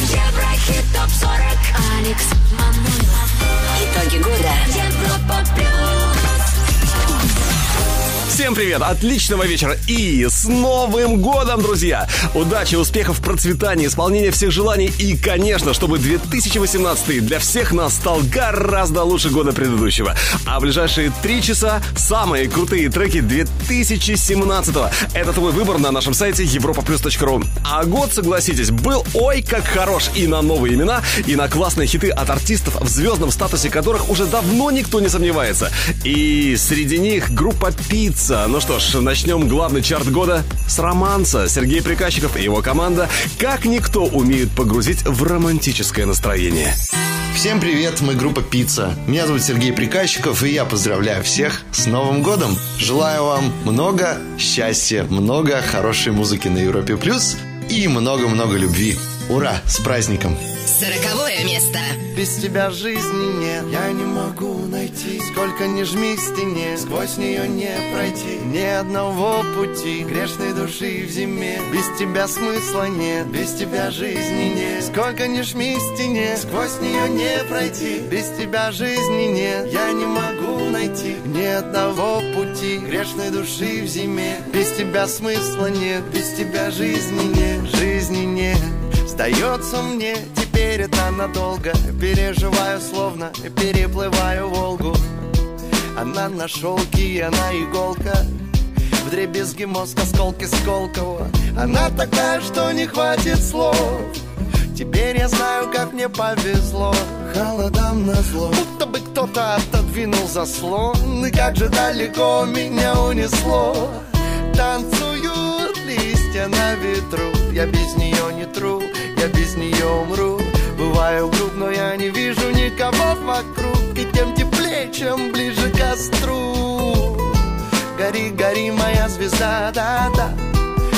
Еврохит ТОП-40 Алекс Манойлов Итоги года. Европа Плюс Всем привет, отличного вечера и с Новым годом, друзья! Удачи, успехов, процветания, исполнения всех желаний и, конечно, чтобы 2018 для всех нас стал гораздо лучше года предыдущего. А в ближайшие три часа самые крутые треки 2017 -го. Это твой выбор на нашем сайте europaplus.ru. А год, согласитесь, был ой как хорош и на новые имена, и на классные хиты от артистов, в звездном статусе которых уже давно никто не сомневается. И среди них группа Пицца, ну что ж, начнем главный чарт года с романса. Сергей Приказчиков и его команда как никто умеют погрузить в романтическое настроение. Всем привет, мы группа Пицца. Меня зовут Сергей Приказчиков, и я поздравляю всех с Новым годом. Желаю вам много счастья, много хорошей музыки на Европе Плюс и много-много любви. Ура! С праздником! Сороковое место. Без тебя жизни нет, я не могу найти. Сколько ни жми к стене, сквозь нее не пройти. Ни одного пути, грешной души в зиме. Без тебя смысла нет, без тебя жизни нет. Сколько ни жми к стене, сквозь нее не пройти. Без тебя жизни нет, я не могу найти. Ни одного пути, грешной души в зиме. Без тебя смысла нет, без тебя жизни нет. Жизни нет Сдается мне, теперь это надолго. Переживаю словно, переплываю Волгу. Она на шелке, она иголка. В дребезги мозг, осколки Сколково. Она такая, что не хватит слов. Теперь я знаю, как мне повезло. Холодам на зло. Будто бы кто-то отодвинул заслон. И как же далеко меня унесло. Танцуют листья на ветру. Я без нее не я без нее умру. Бываю груб, но я не вижу никого вокруг. И тем теплее, чем ближе к костру. Гори, гори, моя звезда, да-да.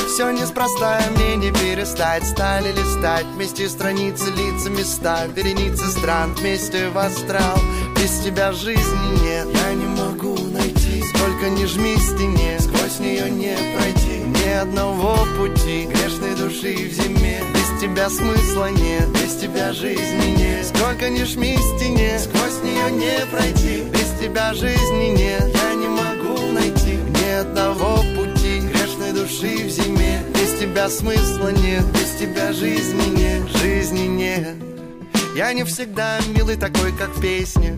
Все неспроста, мне не перестать. Стали листать вместе страницы, лица, места. Вереницы стран вместе в астрал. Без тебя жизни нет, я не могу Сколько ни жми стене, сквозь нее не пройти. Ни одного пути, грешной души в зиме. Без тебя смысла нет, без тебя жизни нет. Сколько ни жми стене, сквозь нее не пройти. Без тебя жизни нет, я не могу найти. Ни одного пути, грешной души в зиме. Без тебя смысла нет, без тебя жизни нет, жизни нет. Я не всегда милый такой, как в песне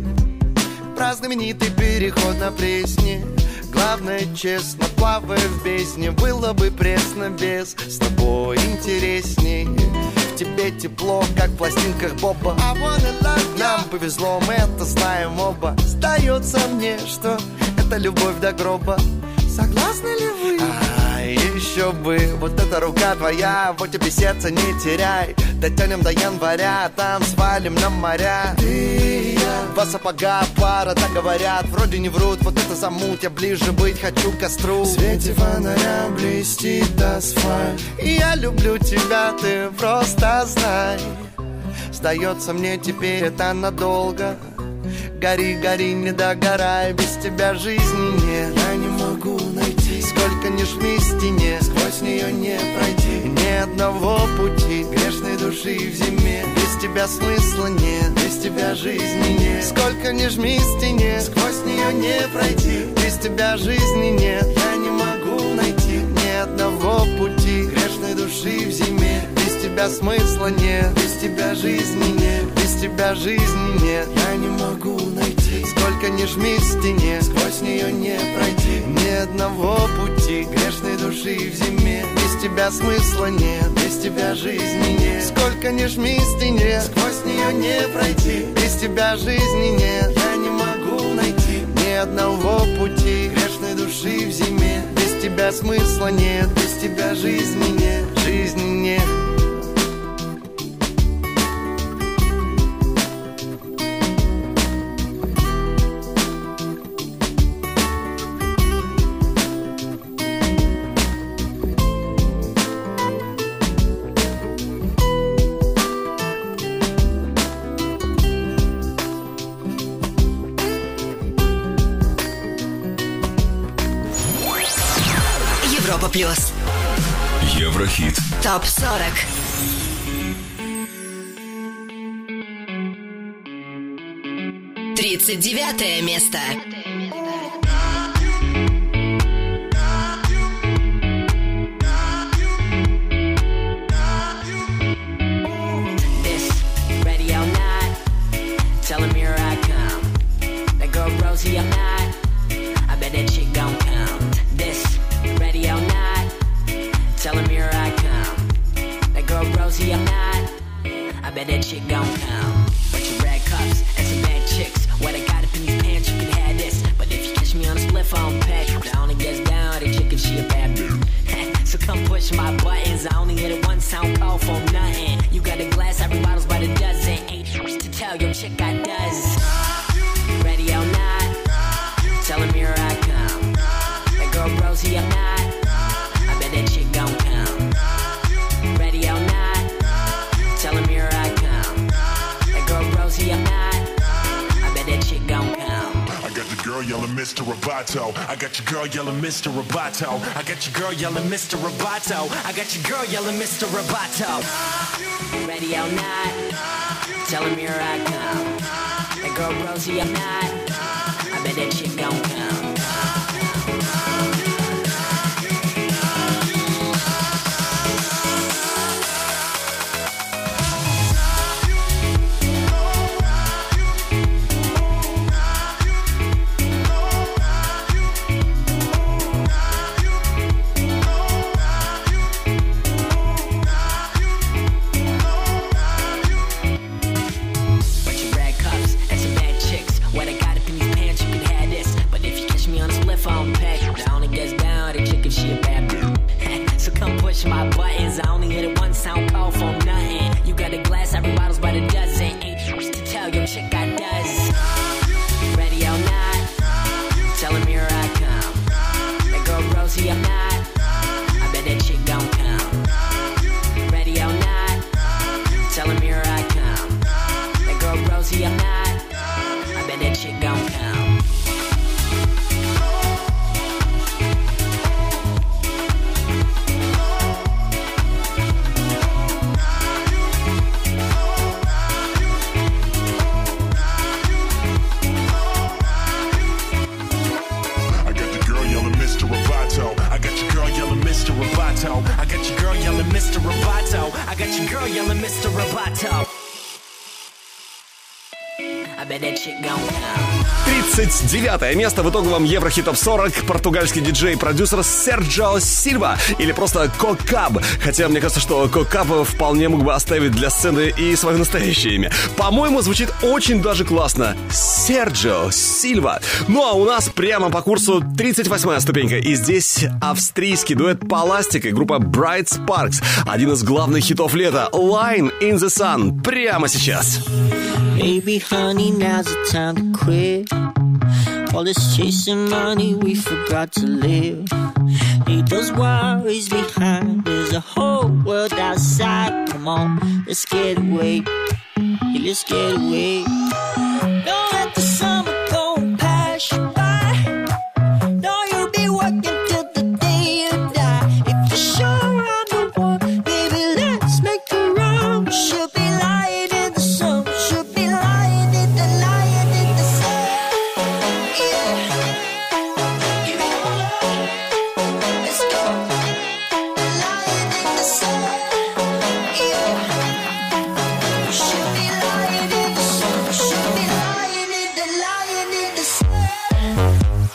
Про знаменитый переход на пресне Главное, честно, плавая в бездне Было бы пресно без. С тобой интересней В тебе тепло, как в пластинках Боба. Нам повезло, мы это знаем оба. Сдается мне, что это любовь до гроба. Согласны ли вы? А, еще бы, вот эта рука твоя, вот тебе сердце не теряй. Дотянем до января, там свалим на моря. Ты два сапога, пара, так говорят Вроде не врут, вот это замут, я ближе быть хочу к костру. В свете фонаря блестит асфальт. И я люблю тебя, ты просто знай. Сдается мне теперь это надолго. Гори, гори, не догорай, без тебя жизни нет. Я не могу найти, сколько ни жми стене Сквозь нее не пройти, ни одного пути Грешной души в зиме, без тебя смысла нет Без тебя жизни нет, сколько ни жми стене Сквозь нее не пройти, без тебя жизни нет Я не могу найти ни одного пути Грешной души в зиме, без тебя смысла нет Без тебя жизни нет, тебя жизни нет. Я не могу найти. Сколько ни жми к стене Сквозь нее не пройти. Ни одного пути Грешной души в зиме. Без тебя смысла нет Без тебя жизни нет. Сколько ни жми к стене Сквозь нее не пройти. Без тебя жизни нет. Я не могу найти. Ни одного пути Грешной души в зиме. Без тебя смысла нет Без тебя жизни нет. Жизни нет Топ-40. Тридцать девятое место. Roboto. I got your girl yelling Mr. Roboto. I got your girl yelling Mr. Roboto. Ready or not, tell him here I come. That girl Rosie, I'm not. Девятое место в итоговом Еврохит Топ 40 португальский диджей-продюсер Серджио Сильва или просто Кокаб. Хотя мне кажется, что Кокаб вполне мог бы оставить для сцены и свое настоящее имя. По-моему, звучит очень даже классно. Серджио Сильва. Ну а у нас прямо по курсу 38-я ступенька. И здесь австрийский дуэт Palastic и группа Bright Sparks. Один из главных хитов лета. Line in the Sun. Прямо сейчас. Baby, honey, now's the time to quit. All this chasing money, we forgot to live. Leave those worries behind. There's a whole world outside. Come on, let's get away. Hey, let's get away. Don't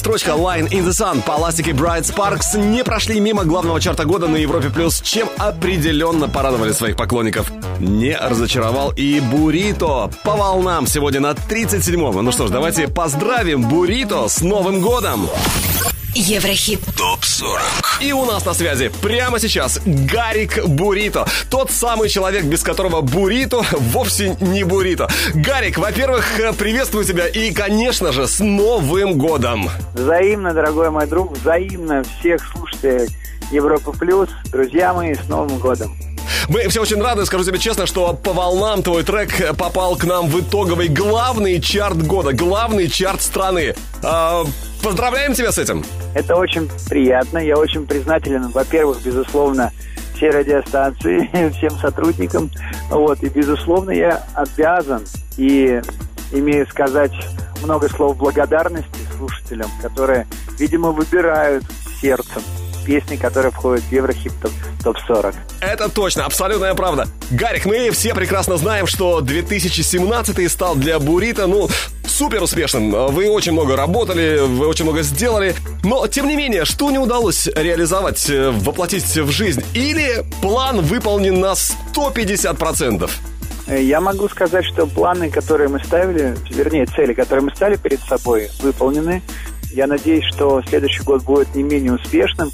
строчка Line in the Sun по ластике Bright Sparks не прошли мимо главного чарта года на Европе+, плюс, чем определенно порадовали своих поклонников. Не разочаровал и Бурито по волнам сегодня на 37-м. Ну что ж, давайте поздравим Бурито с Новым годом! Еврохит. ТОП-40. И у нас на связи прямо сейчас Гарик Бурито. Тот самый человек, без которого Бурито вовсе не Бурито. Гарик, во-первых, приветствую тебя и, конечно же, с Новым годом. Взаимно, дорогой мой друг, взаимно всех слушателей Европа Плюс. Друзья мои, с Новым годом. Мы все очень рады, скажу тебе честно, что по волнам твой трек попал к нам в итоговый главный чарт года, главный чарт страны. А, поздравляем тебя с этим. Это очень приятно. Я очень признателен, во-первых, безусловно, всей радиостанции, всем сотрудникам. Вот, и, безусловно, я обязан и имею сказать много слов благодарности слушателям, которые, видимо, выбирают сердцем песни, которые входят в Еврохит ТОП-40. Это точно, абсолютная правда. Гарик, мы все прекрасно знаем, что 2017 стал для Бурита, ну, супер успешным. Вы очень много работали, вы очень много сделали. Но, тем не менее, что не удалось реализовать, э, воплотить в жизнь? Или план выполнен на 150%? Э, я могу сказать, что планы, которые мы ставили, вернее, цели, которые мы ставили перед собой, выполнены. Я надеюсь, что следующий год будет не менее успешным.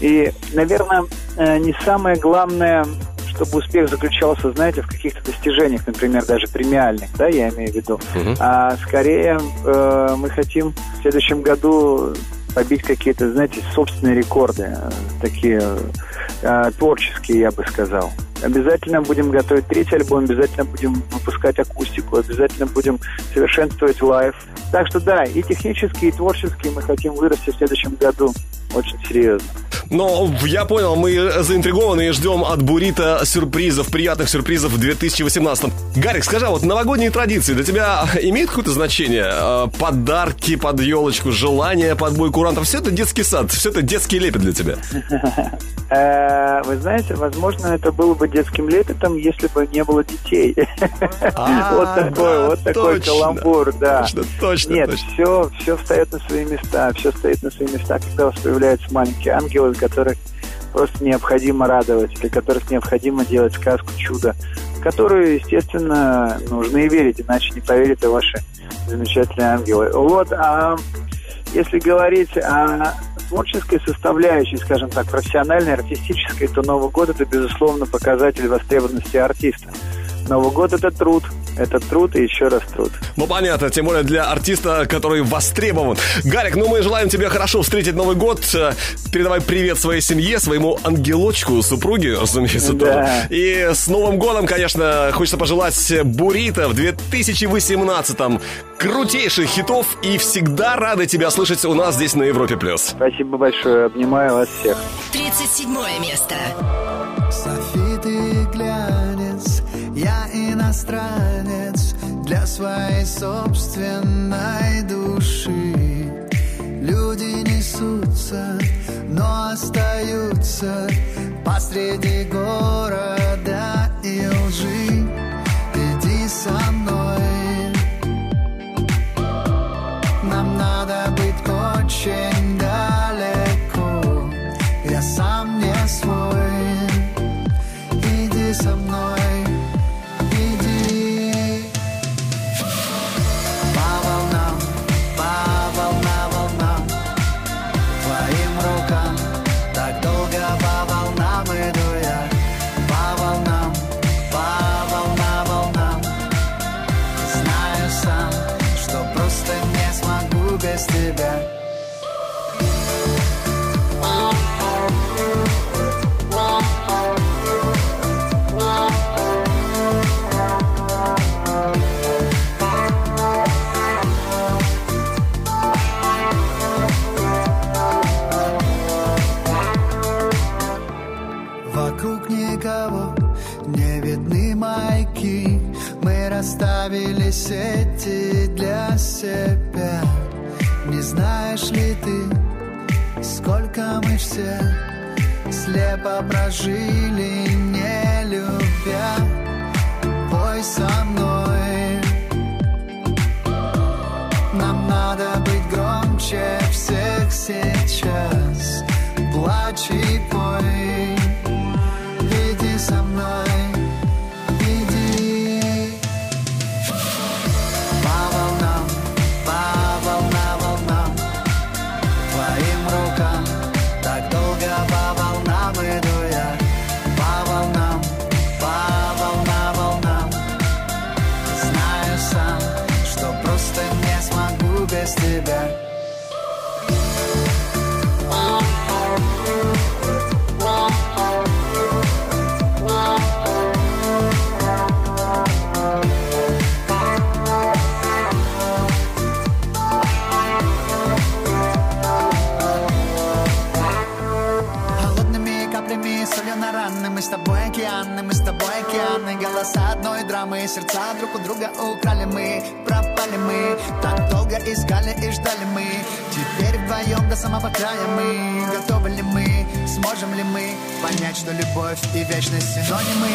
И, наверное, э, не самое главное, чтобы успех заключался, знаете, в каких-то достижениях, например, даже премиальных, да, я имею в виду. Uh-huh. А скорее э, мы хотим в следующем году побить какие-то, знаете, собственные рекорды, э, такие э, творческие, я бы сказал. Обязательно будем готовить третий альбом, обязательно будем выпускать акустику, обязательно будем совершенствовать live. Так что да, и технически, и творчески мы хотим вырасти в следующем году очень серьезно. Но я понял, мы заинтригованы и ждем от Burito сюрпризов, приятных сюрпризов в 2018. Гарик, скажи, а вот новогодние традиции для тебя имеют какое-то значение? А, подарки под елочку, желания под бой курантов, все это детский сад, все это детский лепет для тебя? Э, вы знаете, возможно, это было бы детским лепетом, если бы не было детей. А, вот такой, вот такой каламбур, да. Точно, точно. Нет, все, все встает на свои места, все стоит на свои места, когда у вас появляются маленькие ангелы, которых просто необходимо радовать, для которых необходимо делать сказку чудо, которую, естественно, нужно и верить, иначе не поверят и ваши замечательные ангелы. Вот, а если говорить о творческой составляющей, скажем так, профессиональной, артистической, то Новый год – это, безусловно, показатель востребованности артиста. Новый год – это труд, это труд и еще раз труд. Ну, понятно, тем более для артиста, который востребован. Гарик, ну мы желаем тебе хорошо встретить Новый год. Передавай привет своей семье, своему ангелочку, супруге, разумеется, да. тоже. И с Новым годом, конечно, хочется пожелать Бурита в 2018-м крутейших хитов и всегда рады тебя слышать у нас здесь на Европе+. плюс. Спасибо большое, обнимаю вас всех. 37 место. Глянец, я иностранец для своей собственной души. Люди несутся, но остаются посреди города и лжи. Иди со мной. Нам надо быть очень далеко. Я сам не свой. оставили сети для себя. Не знаешь ли ты, сколько мы все Слепо прожили, не любя? Пой со мной. Нам надо быть громче всех сейчас. Плачь и пой. Разные голоса одной драмы. Сердца друг у друга украли мы Пропали мы. Так долго искали и ждали мы. Теперь вдвоем до самого края мы. Готовы ли мы, сможем ли мы Понять, что любовь и вечность синонимы?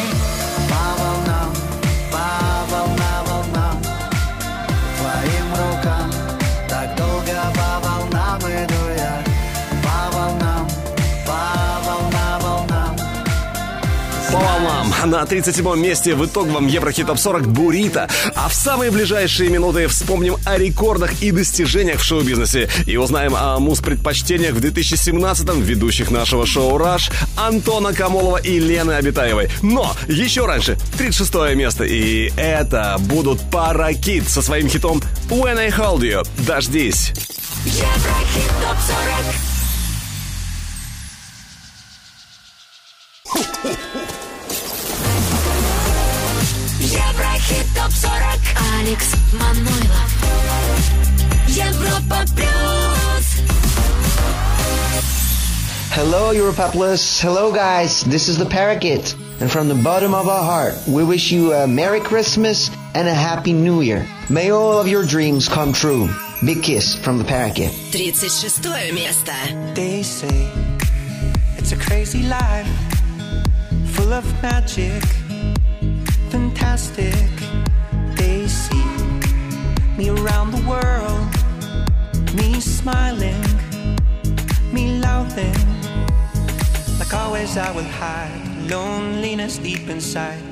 По волнам, по волнам, На 37-м месте в итоговом Еврохит Топ 40 Бурита. А в самые ближайшие минуты вспомним о рекордах и достижениях в шоу-бизнесе. И узнаем о муз-предпочтениях в 2017-м ведущих нашего шоу «Раш» Антона Камолова и Лены Абитаевой. Но еще раньше 36 место. И это будут Паракит со своим хитом «When I Hold You». Дождись. Еврохит топ 40. Еврохит Алекс Манойлов. Европа плюс. Hello, Europopolis. Hello, guys. This is the Parakeet. And from the bottom of our heart, we wish you a Merry Christmas and a Happy New Year. May all of your dreams come true. Big kiss from the Parakeet. 36 место. They say it's a crazy life, full of magic, fantastic. See me around the world, me smiling, me laughing. Like always, I will hide loneliness deep inside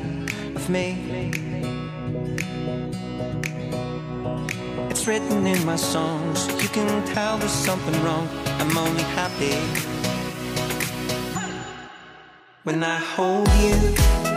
of me. It's written in my songs. You can tell there's something wrong. I'm only happy when I hold you.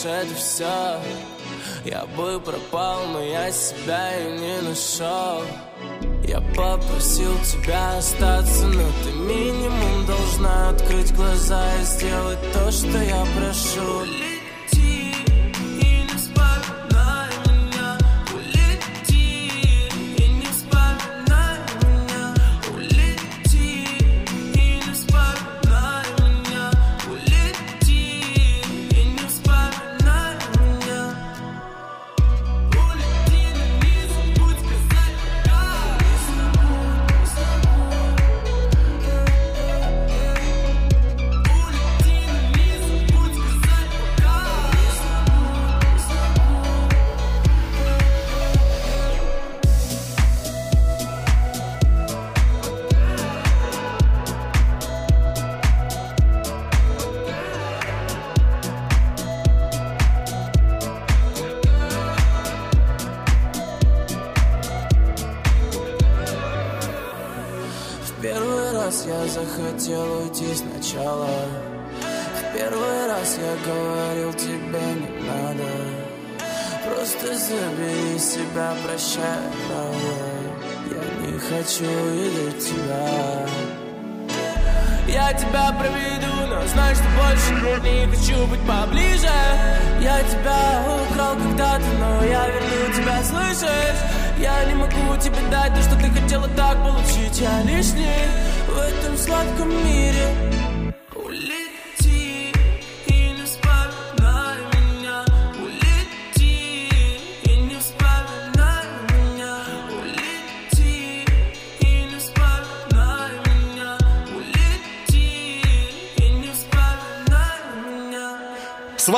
Знаешь это все Я бы пропал, но я себя и не нашел Я попросил тебя остаться, но ты минимум должна открыть глаза и сделать то, что я прошу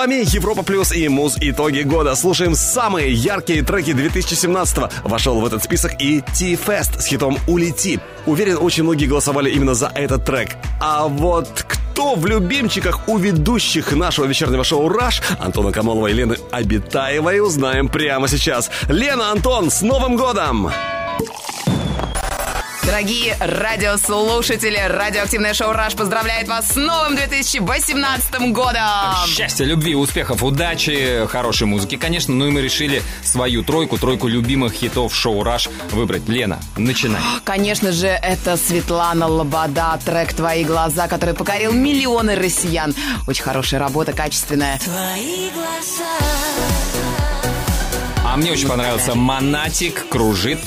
вами Европа Плюс и Муз Итоги года. Слушаем самые яркие треки 2017-го. Вошел в этот список и T-Fest с хитом «Улети». Уверен, очень многие голосовали именно за этот трек. А вот кто в любимчиках у ведущих нашего вечернего шоу «Раш» Антона Камолова и Лены Обитаевой узнаем прямо сейчас. Лена, Антон, с Новым годом! Дорогие радиослушатели, радиоактивное шоу «Раш» поздравляет вас с новым 2018 годом! Счастья, любви, успехов, удачи, хорошей музыки, конечно. Ну и мы решили свою тройку, тройку любимых хитов шоу «Раш» выбрать. Лена, начинай. Конечно же, это Светлана Лобода, трек «Твои глаза», который покорил миллионы россиян. Очень хорошая работа, качественная. Твои глаза А мне очень понравился «Монатик кружит».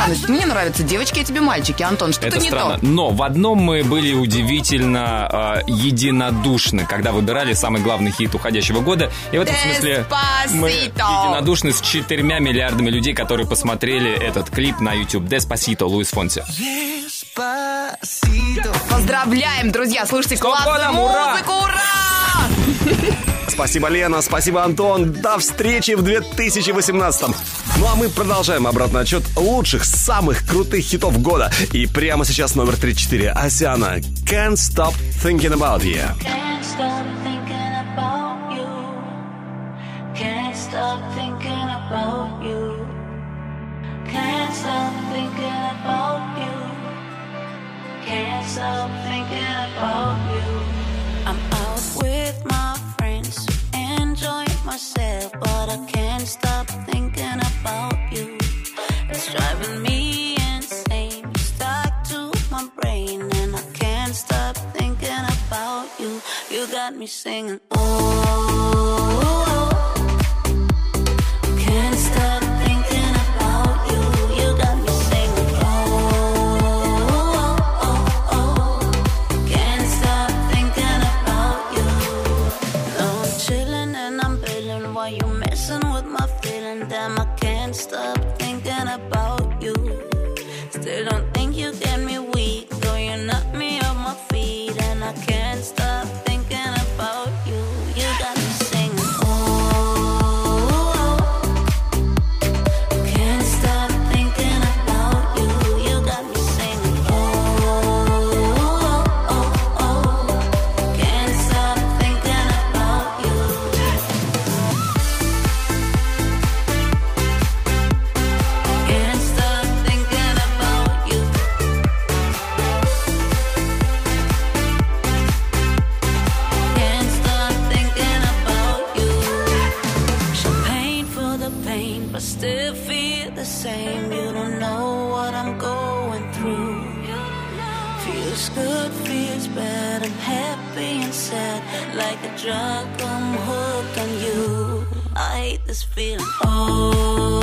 Странность, мне нравятся девочки, а тебе мальчики. Антон, что-то Это не странно. то. Но в одном мы были удивительно э, единодушны, когда выбирали самый главный хит уходящего года. И в этом смысле мы Деспасито. единодушны с четырьмя миллиардами людей, которые посмотрели этот клип на YouTube. Деспасито, Луис Фонси. Поздравляем, друзья, слушайте классную годом, ура! музыку, ура! Спасибо, Лена, спасибо, Антон. До встречи в 2018 Ну а мы продолжаем обратный отчет лучших, самых крутых хитов года. И прямо сейчас номер 34. Асиана. Can't Stop Thinking About You. Can't stop thinking about you. Can't stop thinking about you. Can't stop thinking about you. Can't stop thinking about you. I'm out with my myself, but I can't stop thinking about you. It's driving me insane, You stuck to my brain, and I can't stop thinking about you. You got me singing. Oh, drug, I'm hooked on you. I hate this feeling. Oh,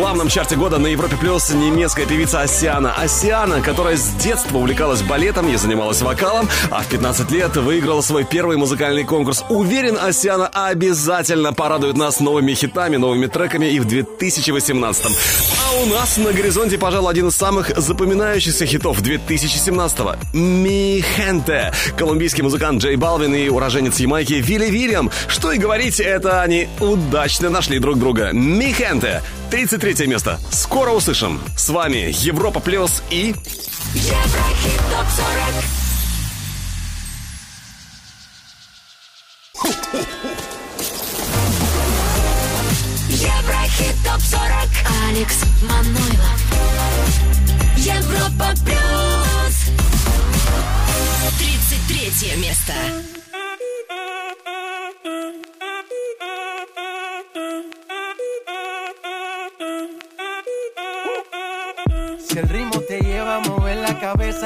главном чарте года на Европе Плюс немецкая певица Асиана. Асиана, которая с детства увлекалась балетом и занималась вокалом, а в 15 лет выиграла свой первый музыкальный конкурс. Уверен, Асиана обязательно порадует нас новыми хитами, новыми треками и в 2018 А у нас на горизонте, пожалуй, один из самых запоминающихся хитов 2017-го. «Михенте» — колумбийский музыкант Джей Балвин и уроженец Ямайки Вилли Вильям. Что и говорить, это они удачно нашли друг друга. «Михенте» — 33 место. Скоро услышим. С вами Европа Плюс и... Еврохит ТОП 40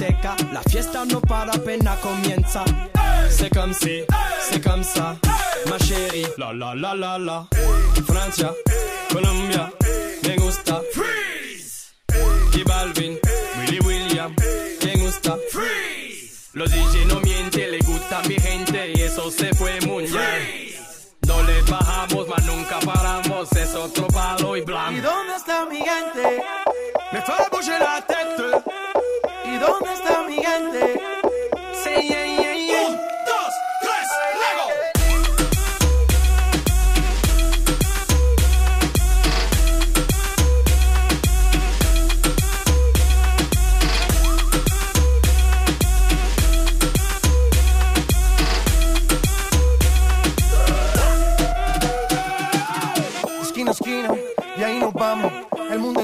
Discoteca, la fiesta no para apenas comienza. C'est comme si, c'est comme ça, ma chérie. La la la la la. Francia, Colombia, me gusta. Freeze. Y Balvin, Willy William, me gusta. Freeze. Los DJ no mienten, le gusta a mi gente y eso se fue muy bien. No le bajamos, mas nunca paramos, es otro palo y ¿Y blanco. dónde está mi gente? Gente? Sí, yeah, yeah, y ahí nos vamos.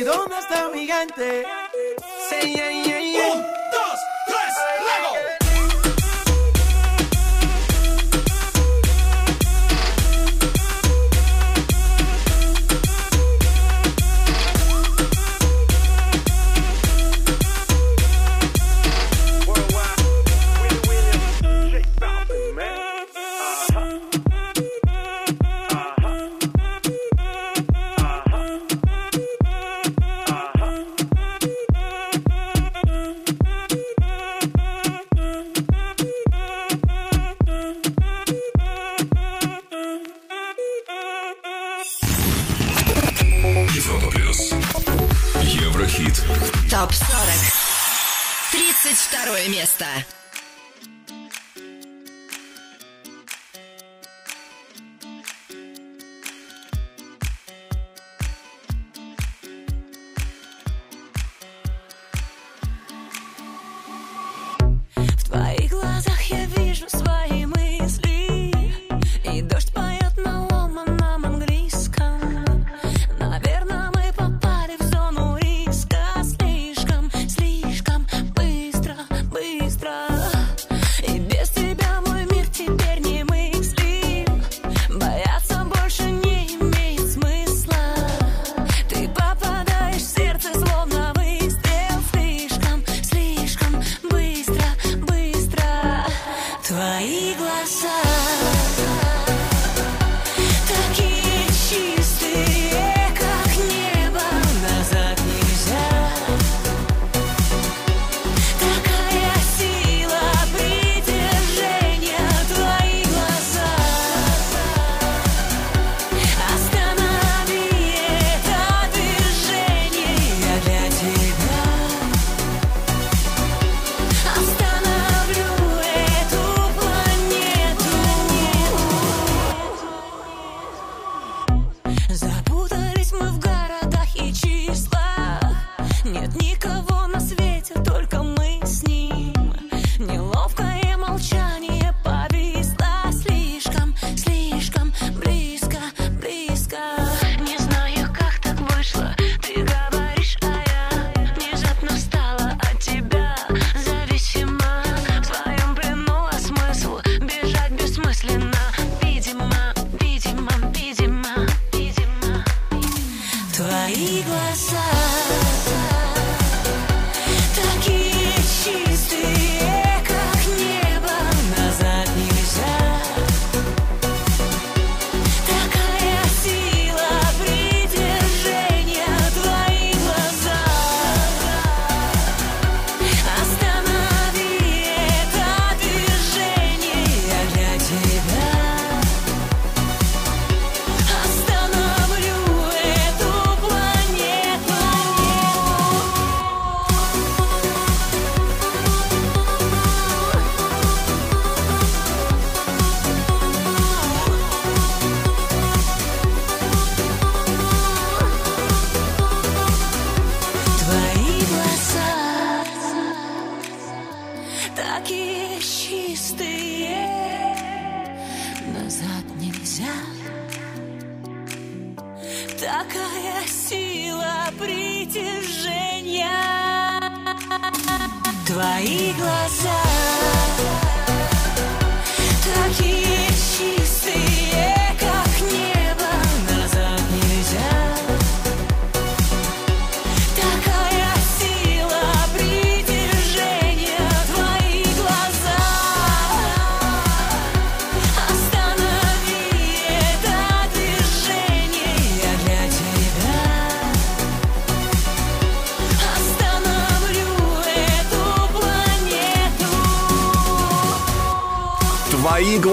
¿Y dónde está mi yeah, yeah. Еврохит. ТОП-40 32 место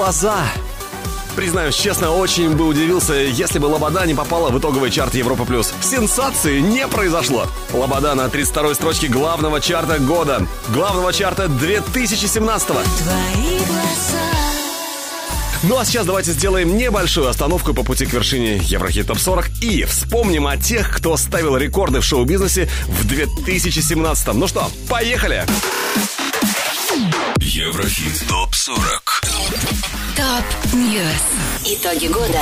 глаза. Признаюсь честно, очень бы удивился, если бы Лобода не попала в итоговый чарт Европа+. плюс. Сенсации не произошло. Лобода на 32-й строчке главного чарта года. Главного чарта 2017 -го. Твои глаза. Ну а сейчас давайте сделаем небольшую остановку по пути к вершине Еврохит Топ 40 и вспомним о тех, кто ставил рекорды в шоу-бизнесе в 2017 Ну что, поехали! Еврохит ТОП-40 Top News. Итоги года.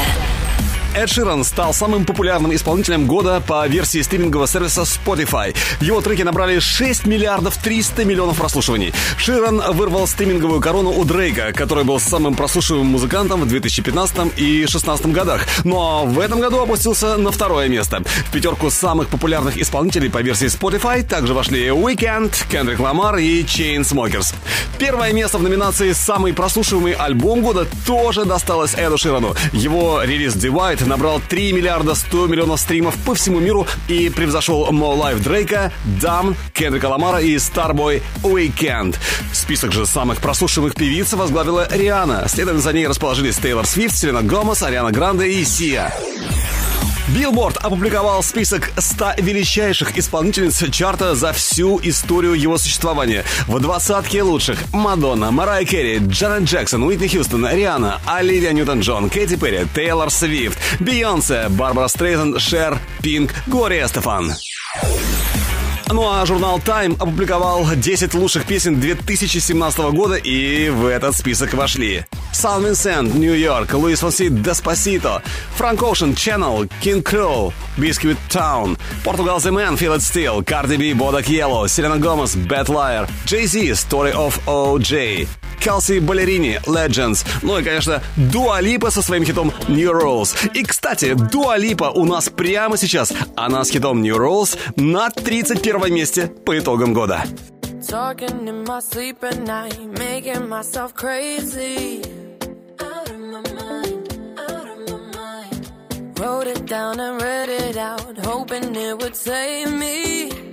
Эд Ширан стал самым популярным исполнителем года по версии стримингового сервиса Spotify. Его треки набрали 6 миллиардов 300 миллионов прослушиваний. Ширан вырвал стриминговую корону у Дрейка, который был самым прослушиваемым музыкантом в 2015 и 2016 годах. Но в этом году опустился на второе место. В пятерку самых популярных исполнителей по версии Spotify также вошли Weeknd, Кендрик Ламар и Chainsmokers. Первое место в номинации «Самый прослушиваемый альбом года» тоже досталось Эду Ширану. Его релиз Divide набрал 3 миллиарда 100 миллионов стримов по всему миру и превзошел More Life Дрейка, DAMN, Кендрика Ламара и Starboy Weeknd. Список же самых прослушиваемых певиц возглавила Риана. Следом за ней расположились Тейлор Свифт, Селена Гомес, Ариана Гранде и Сия. Билборд опубликовал список 100 величайших исполнительниц чарта за всю историю его существования. В двадцатке лучших Мадонна, Мэрайя Кэри, Джанет Джексон, Уитни Хьюстон, Риана, Оливия Ньютон-Джон, Кэти Перри, Тейлор Свифт, Бейонсе, Барбра Стрейзанд, Шер, Пинк, Глория Эстефан. Ну а журнал Time опубликовал 10 лучших песен 2017 года, и в этот список вошли Сан Винсент, Нью-Йорк, Луис Фонси, Деспасито, Франк Оушен, Channel, King Cruel, Biscuit Town, Portugal The Man, Feel It Still, Cardi B, Bodak Yellow, Селена Гомес, Bad Liar, Jay-Z, Story of O.J., Келси Балерини, Legends. Ну и, конечно, Дуа Липа со своим хитом New Rules. И, кстати, Дуа Липа у нас прямо сейчас. Она с хитом New Rules на 31 месте по итогам года. Wrote it down and read it out, hoping it would save me.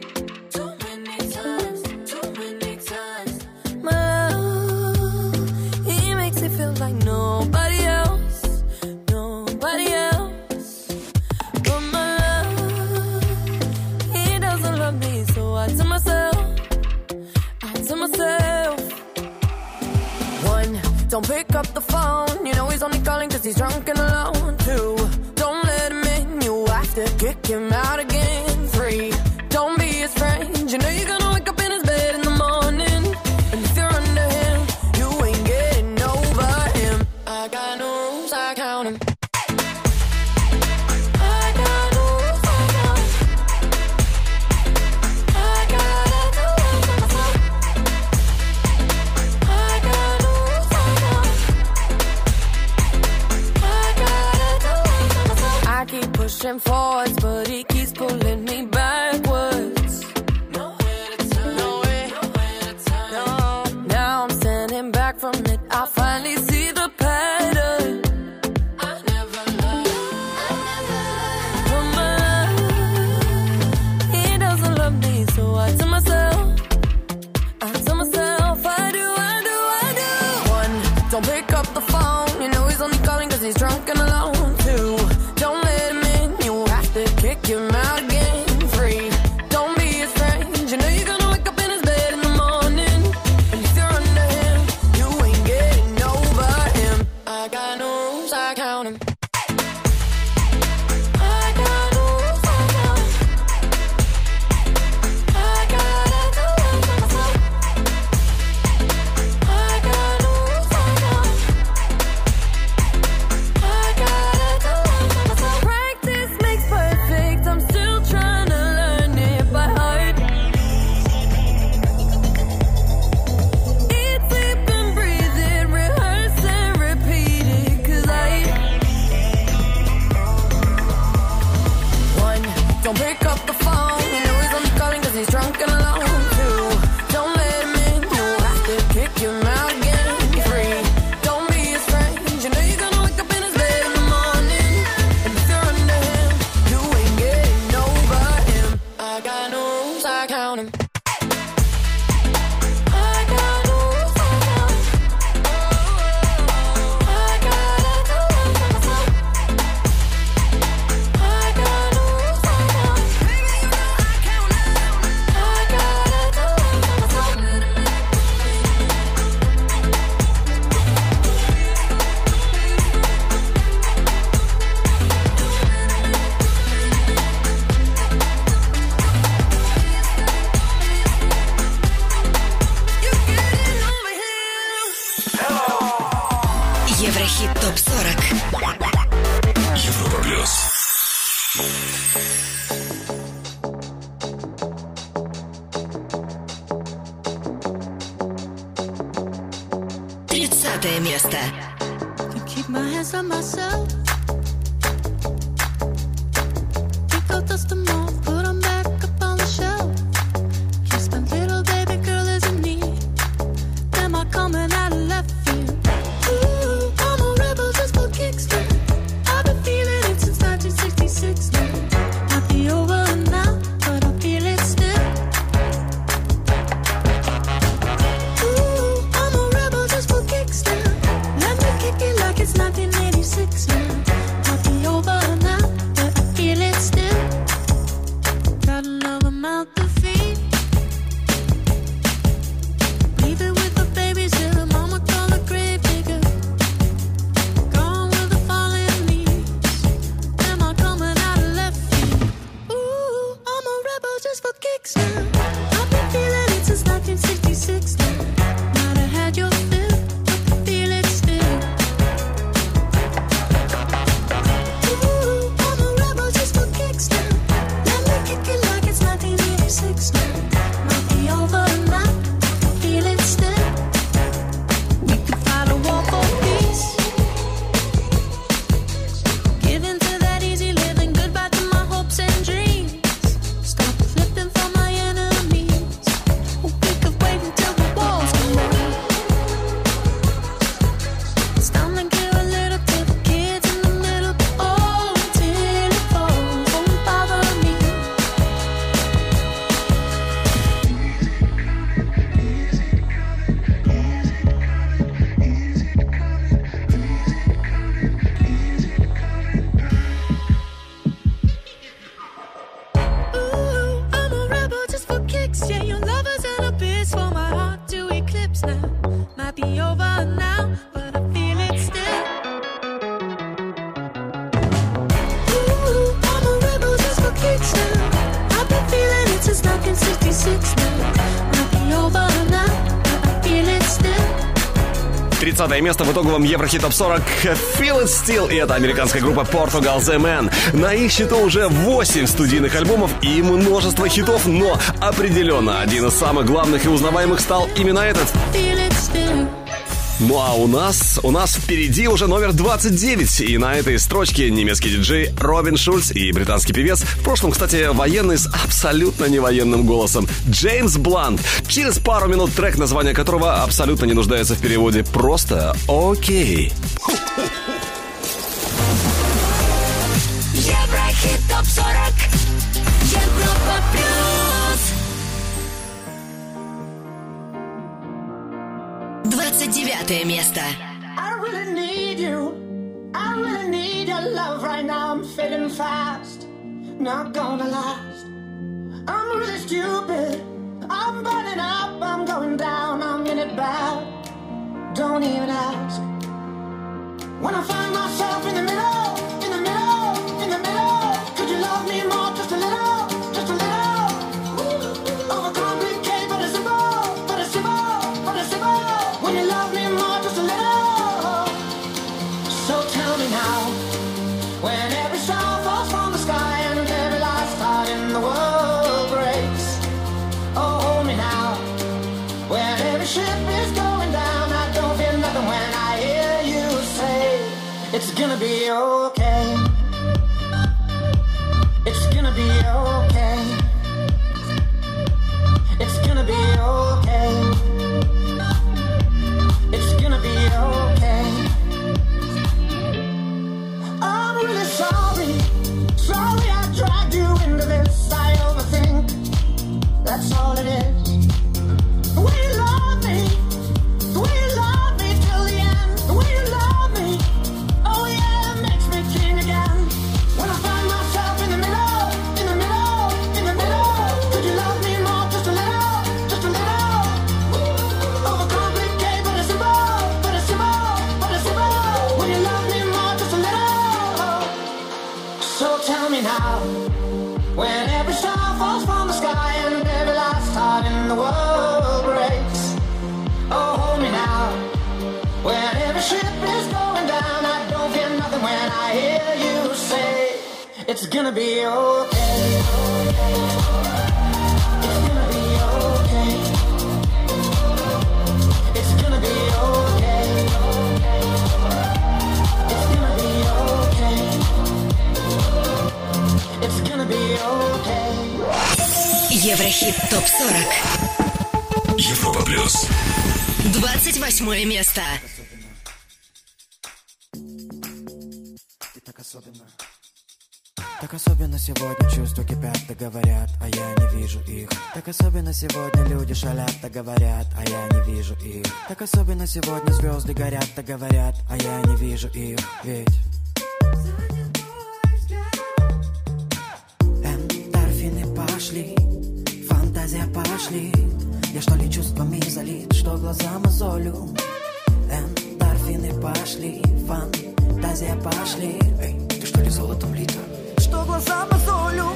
Nobody else, nobody else. But my love, he doesn't love me, so I tell myself. I tell myself One, don't pick up the phone You know he's only calling cause he's drunk and alone Two, don't let him in You have to kick him out again pushing forwards, 20 место в итоговом Еврохит Топ 40 Feel It Still. И это американская группа Portugal The Man. На их счету уже 8 студийных альбомов и множество хитов, но определенно один из самых главных и узнаваемых стал именно этот. Feel ну а у нас, у нас впереди уже номер 29. И на этой строчке немецкий диджей Робин Шульц и британский певец, в прошлом, кстати, военный с абсолютно не военным голосом, Джеймс Блант. Через пару минут трек, название которого абсолютно не нуждается в переводе, просто окей. Особенно сегодня люди шалят, да говорят, а я не вижу их. Так особенно сегодня звезды горят, да говорят, а я не вижу их. Ведь Эндорфины пошли, фантазия пошли. Я что ли чувствами залит, что глаза мозолю Эндорфины пошли, фантазия пошли. Эй, ты что ли золотом лита? Что глаза мозолю.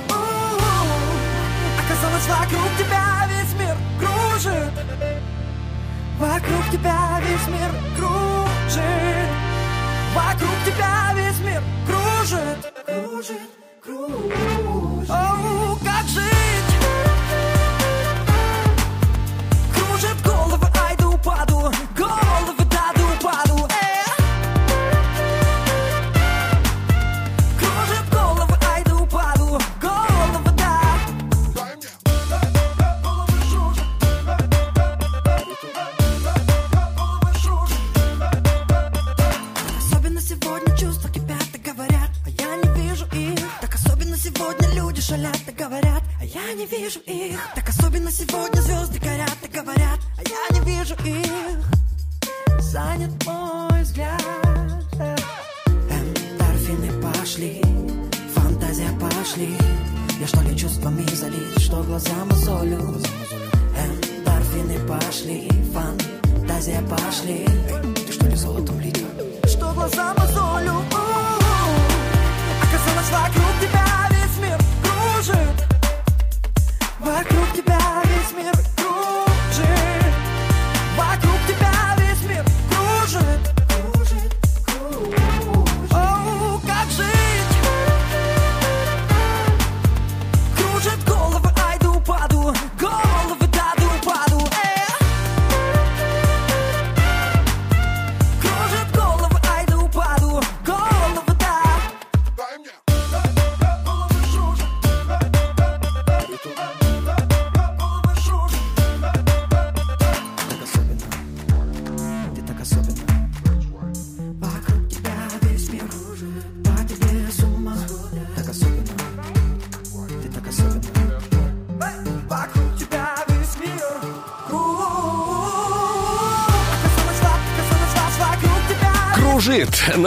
Оказалось, вокруг тебя кружит. Вокруг тебя весь мир кружит. Вокруг тебя весь мир кружит. Кружит, кружит. Оу,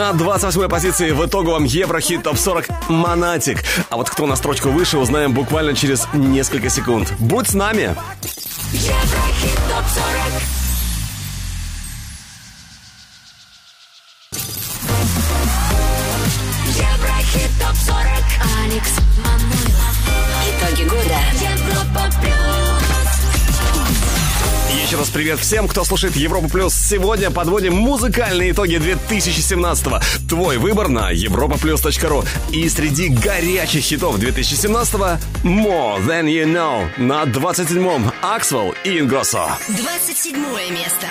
на 28-й позиции в итоговом Еврохит Топ 40 Монатик. А вот кто на строчку выше, узнаем буквально через несколько секунд. Будь с нами! Всем, кто слушает Европу Плюс. Сегодня подводим музыкальные итоги 2017-го. Твой выбор на europaplus.ru. И среди горячих хитов 2017-го More Than You Know на 27-м Аксвелл и Ингоссо. 27 место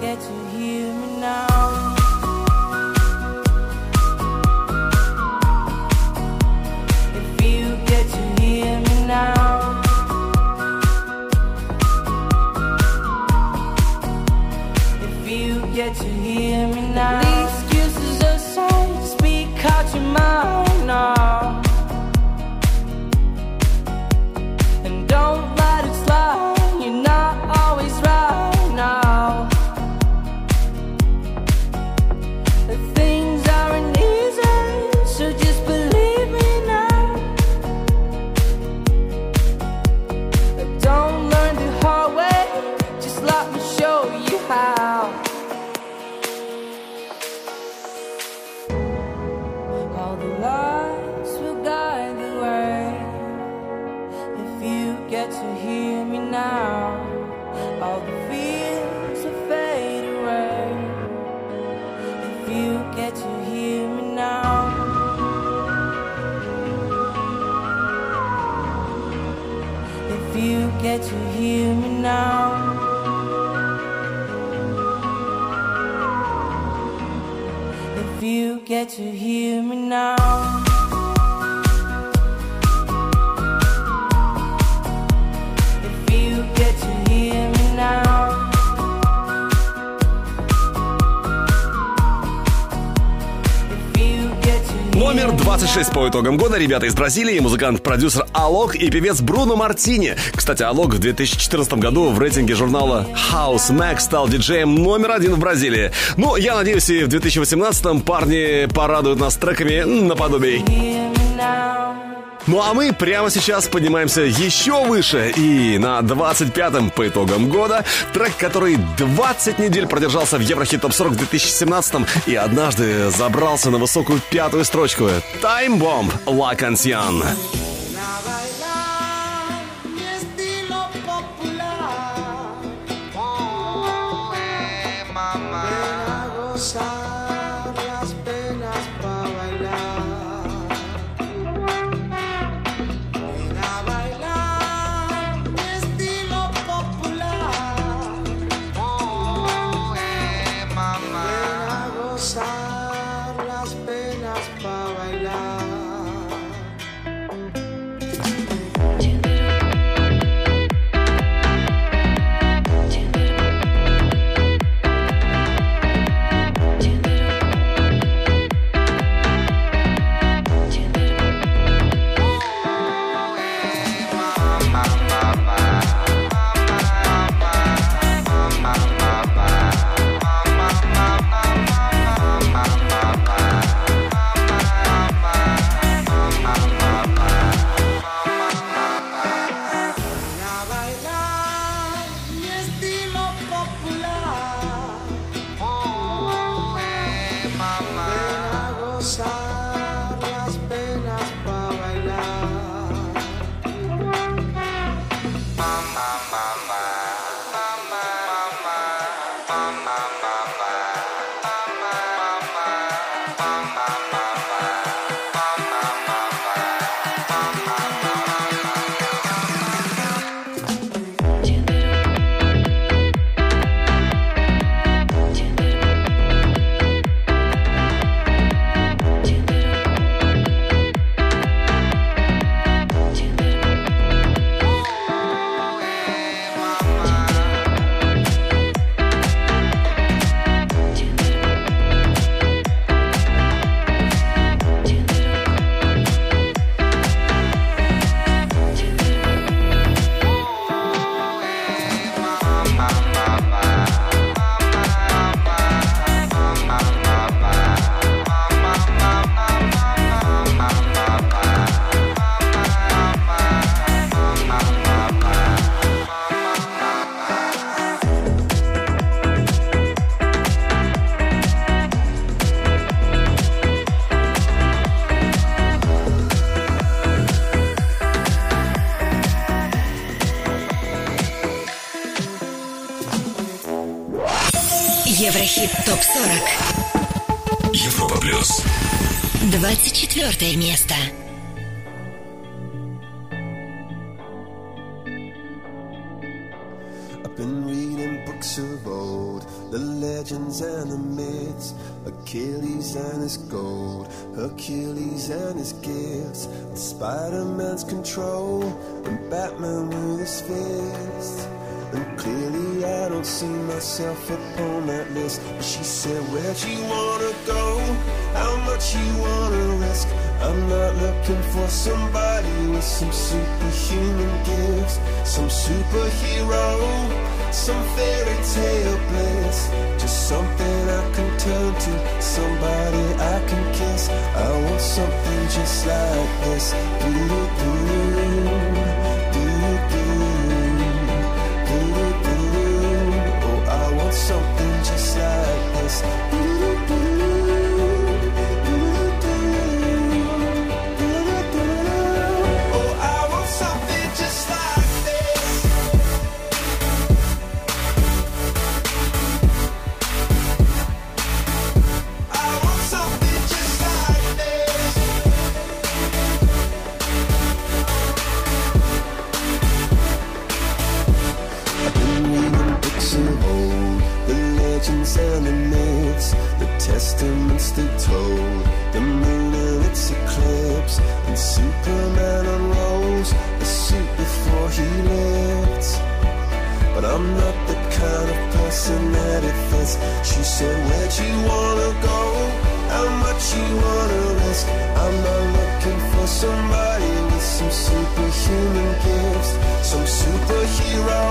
get to hear me now. Ребята из Бразилии, музыкант-продюсер Алок и певец Бруно Мартини. Кстати, Алок в 2014 году в рейтинге журнала House Mag стал диджеем номер один в Бразилии. Ну, я надеюсь, и в 2018 парни порадуют нас треками наподобие. Ну а мы прямо сейчас поднимаемся еще выше и на 25-м по итогам года трек, который 20 недель продержался в Еврохит Топ 40 в 2017 и однажды забрался на высокую пятую строчку. Time Bomb La Canción. Еврохит ТОП-40 Европа плюс. 24 место. I've been reading books of old, the legends and the myths, Achilles and his gold, Hercules and his gifts, Spider Man's control, and Batman with his fists. And clearly, I don't see myself upon that list. But she said, Where'd you wanna go? How much you wanna risk? I'm not looking for somebody with some superhuman gifts, some superhero, some fairy tale bliss. Just something I can turn to, somebody I can kiss. I want something just like this. Doo-doo-doo, doo-doo-doo. eyes. Person that it fits. She said, Where'd you wanna go? how much you wanna risk. I'm not looking for somebody with some superhuman gifts, some superhero,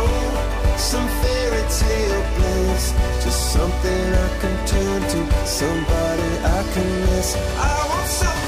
some fairy tale bliss. Just something I can turn to, somebody I can miss. I want something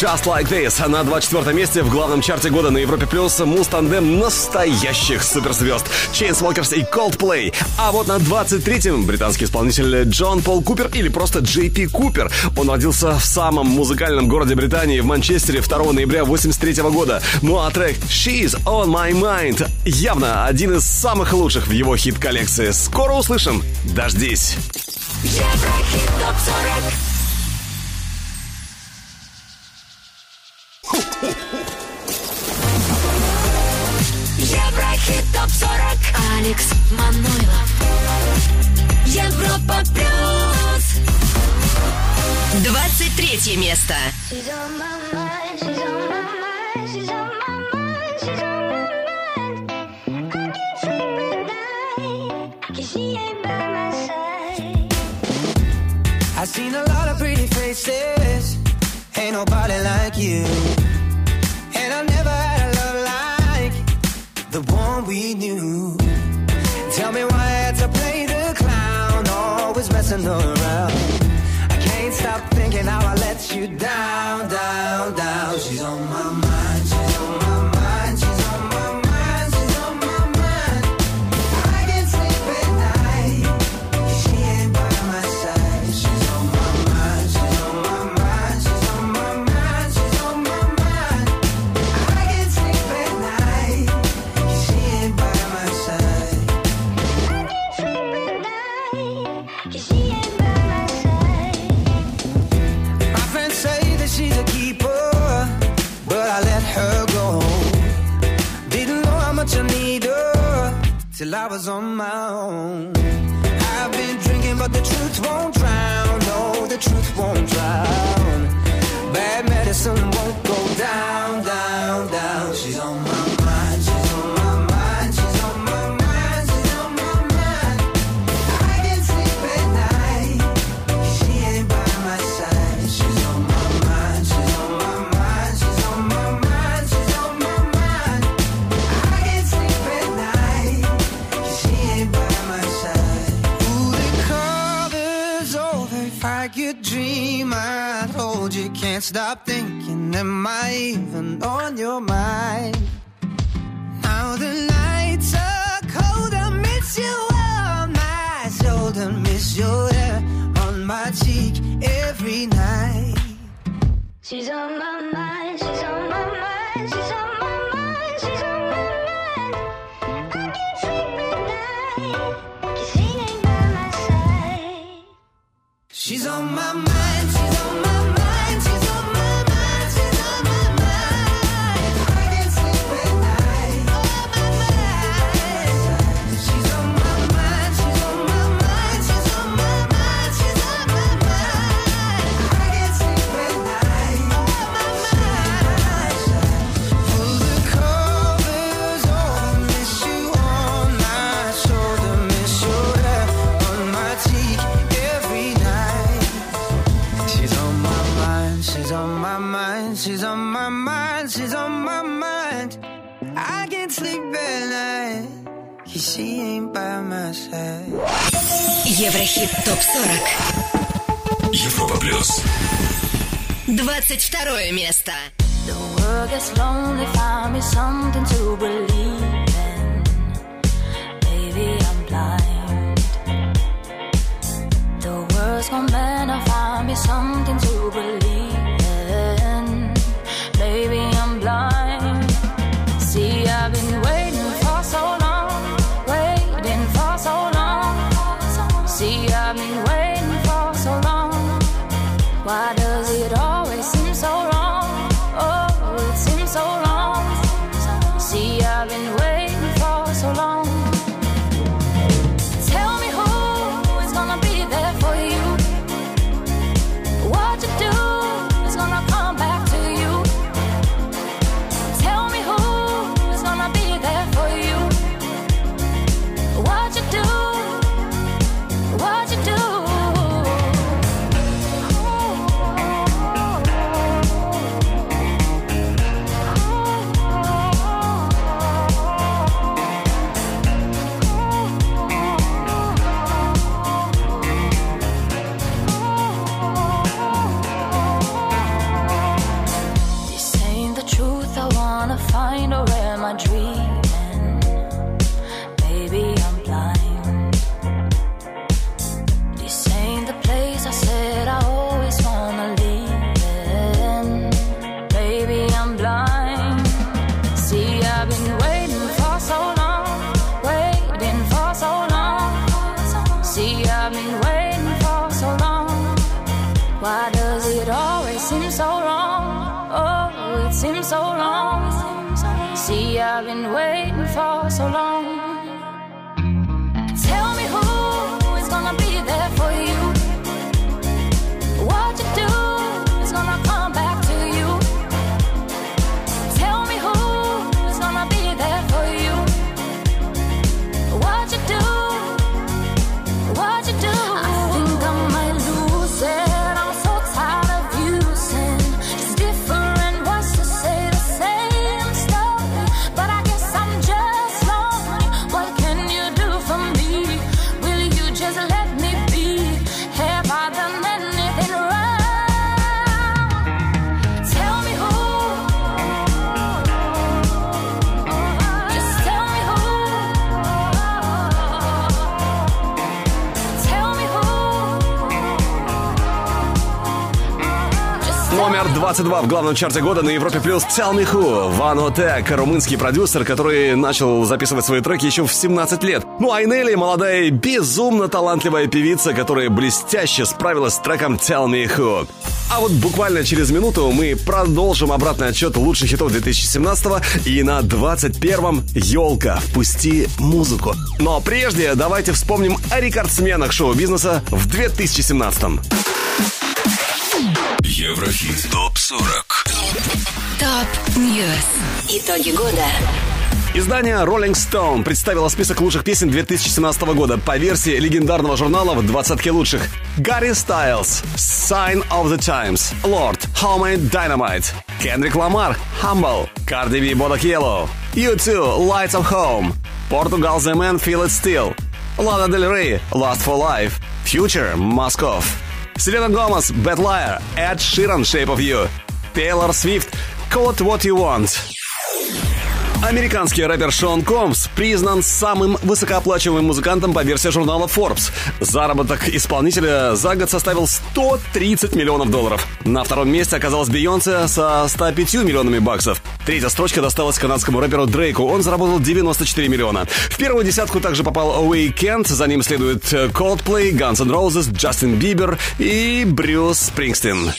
Just Like This на 24 месте в главном чарте года на Европе Плюс муз-тандем настоящих суперзвезд Chainsmokers и Coldplay. А вот на 23-м британский исполнитель Джон Пол Купер или просто Джей Пи Купер. Он родился в самом музыкальном городе Британии, в Манчестере 2 ноября 83 года. Ну а трек She's On My Mind явно один из самых лучших в его хит-коллекции. Скоро услышим. Дождись. Еврохит ТОП-40 Еврохит ТОП-40 Алекс Манойлов Европа Плюс 23 место. I've seen a lot of pretty faces. Ain't nobody like you. We knew. Tell me why I had to play the clown, always messing around. On my on your mind? Now the nights are cold. I miss you on my shoulder. Miss your hair on my cheek every night. She's on my mind, she's on my mind, she's on my mind, she's on my mind. I can't sleep at night, 'cause she ain't by my side. She's on my mind. Еврохит ТОП-40 Европа плюс. 22 место. The world gets lonely, find me something to believe in. Baby, I'm blind. The world's I find me something to believe dream. 22 в главном чарте года на Европе Плюс Tell Me Who. Вано Тек, румынский продюсер, который начал записывать свои треки еще в 17 лет. Ну а Нелли, молодая безумно талантливая певица, которая блестяще справилась с треком Tell Me Who. А вот буквально через минуту мы продолжим обратный отчет лучших хитов 2017 и на 21-м «Елка. Впусти музыку». Но прежде давайте вспомним о рекордсменах шоу-бизнеса в 2017 -м. Еврохит ТОП-40 Top News. Итоги года. Издание Rolling Stone представило список лучших песен 2017 года по версии легендарного журнала в двадцатке лучших. Гарри Стайлз, Sign of the Times, Lorde, Homemade Dynamite, Kendrick Lamar, Humble, Cardi B, Bodak Yellow, U2, Lights of Home, Portugal The Man, Feel It Still, Lana Del Rey, Lust for Life, Future, Mask Селена Гомес, Bad Liar, Ed Sheeran, Shape of You, Taylor Swift, Call It What You Want. Американский рэпер Шон Комс признан самым высокооплачиваемым музыкантом по версии журнала Forbes. Заработок исполнителя за год составил 130 миллионов долларов. На втором месте оказалась Бейонсе со 105 миллионами баксов. Третья строчка досталась канадскому рэперу Дрейку. Он заработал 94 миллиона. В первую десятку также попал Weekend. За ним следует Coldplay, Guns N' Roses, Джастин Бибер и Брюс Спрингстин.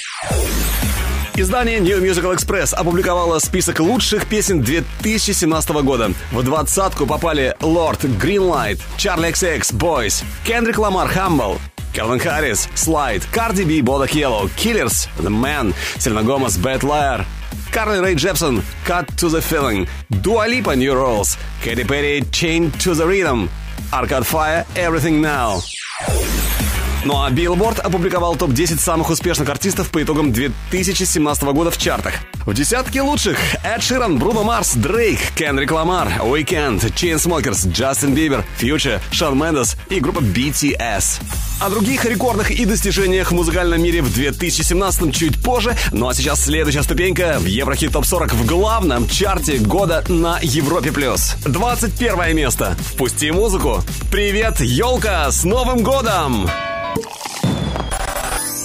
Издание New Musical Express опубликовало список лучших песен 2017 года. В двадцатку попали Lord, Greenlight, Charlie XX, Boys, Kendrick Lamar, Humble, Calvin Harris, Slide, Cardi B, Bodak Yellow, Killers, The Man, Selena Gomez, Bad Liar, Carly Rae Jepsen, Cut to the Feeling, Dua Lipa, New Rules, Katy Perry, Chain to the Rhythm, Arcade Fire, Everything Now. Ну а Billboard опубликовал топ-10 самых успешных артистов по итогам 2017 года в чартах. В десятке лучших Эд Ширан, Бруно Марс, Дрейк, Кендрик Ламар, Weeknd, Chainsmokers, Джастин Бибер, Future, Шон Мендес и группа BTS. О других рекордах и достижениях в музыкальном мире в 2017 чуть позже. Ну а сейчас следующая ступенька в Еврохит Топ 40 в главном чарте года на Европе+. плюс. 21 место. Впусти музыку. Привет, елка, с Новым годом!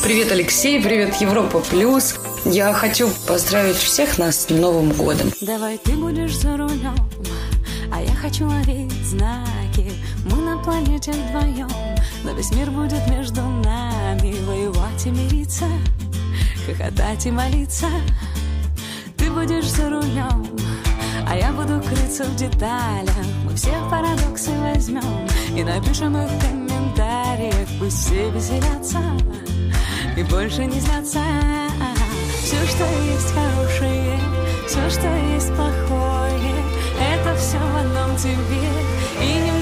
Привет, Алексей, привет, Европа Плюс. Я хочу поздравить всех нас с Новым годом. Давай ты будешь за рулем, а я хочу ловить знаки. Мы на планете вдвоем, но весь мир будет между нами. Воевать и мириться, хохотать и молиться. Ты будешь за рулем, а я буду крыться в деталях. Мы все парадоксы возьмем и напишем их в комментариях. Пусть все веселятся и больше не злятся. Все, что есть хорошее, все, что есть плохое, это все в одном тебе и немного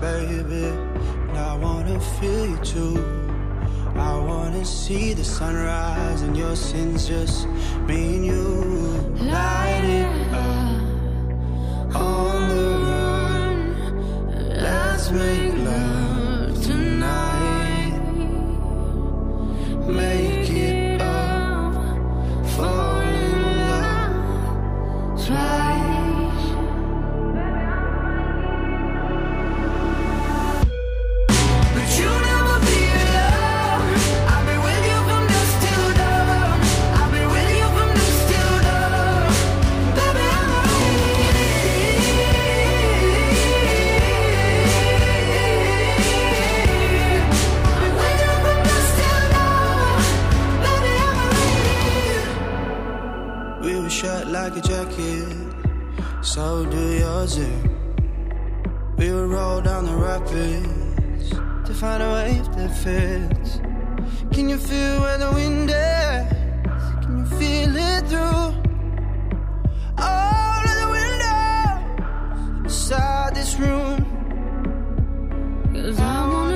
baby, and I wanna feel you too. I wanna see the sunrise and your sins just me and you. Light it up on the run. Let's make love tonight. Make so do yours. eh? We would roll down the rapids to find a wave that fits. Can you feel where the wind is? Can you feel it through all of the windows inside this room? Cause I wanna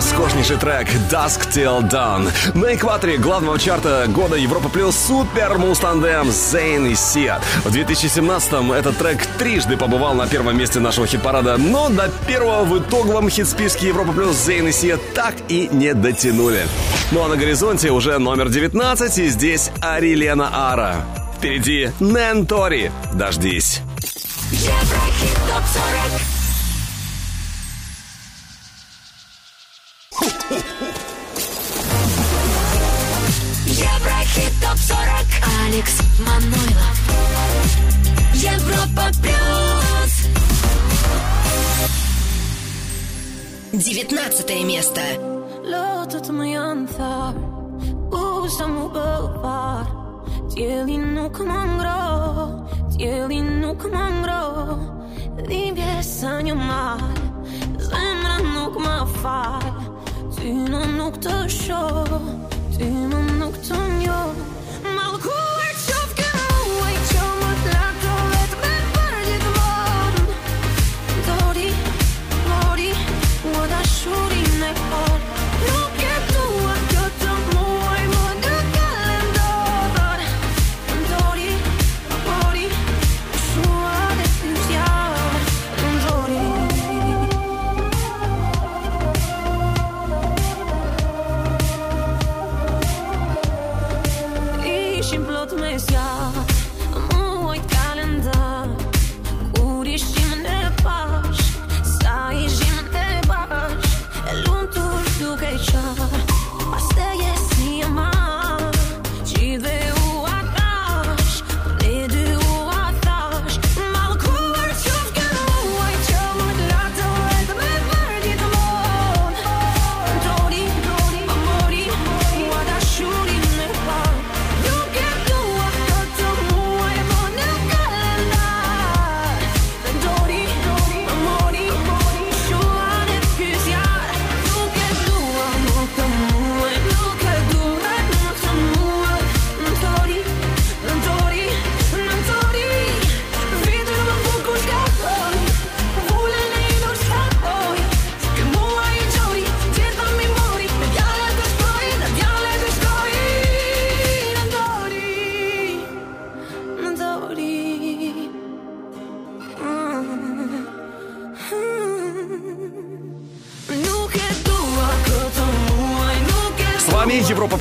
Роскошнейший трек Dusk Till Dawn. На экваторе главного чарта года Европа Плюс Супер Мустандем Зейн и Сиа. В 2017-м этот трек трижды побывал на первом месте нашего хит-парада, но до первого в итоговом хит-списке Европа Плюс Зейн и Сиа так и не дотянули. Ну а на горизонте уже номер 19, и здесь Арилена Ара. Впереди Нэн Тори. Дождись. Еврохит топ 40. Алекс Манойлов Европа Плюс Девятнадцатое место. Som en janta Orosom och bölvar Cieli nu comandro Cieli nu comandro Liebje san ju mal Zemra nuk ma fal Ty në nuk të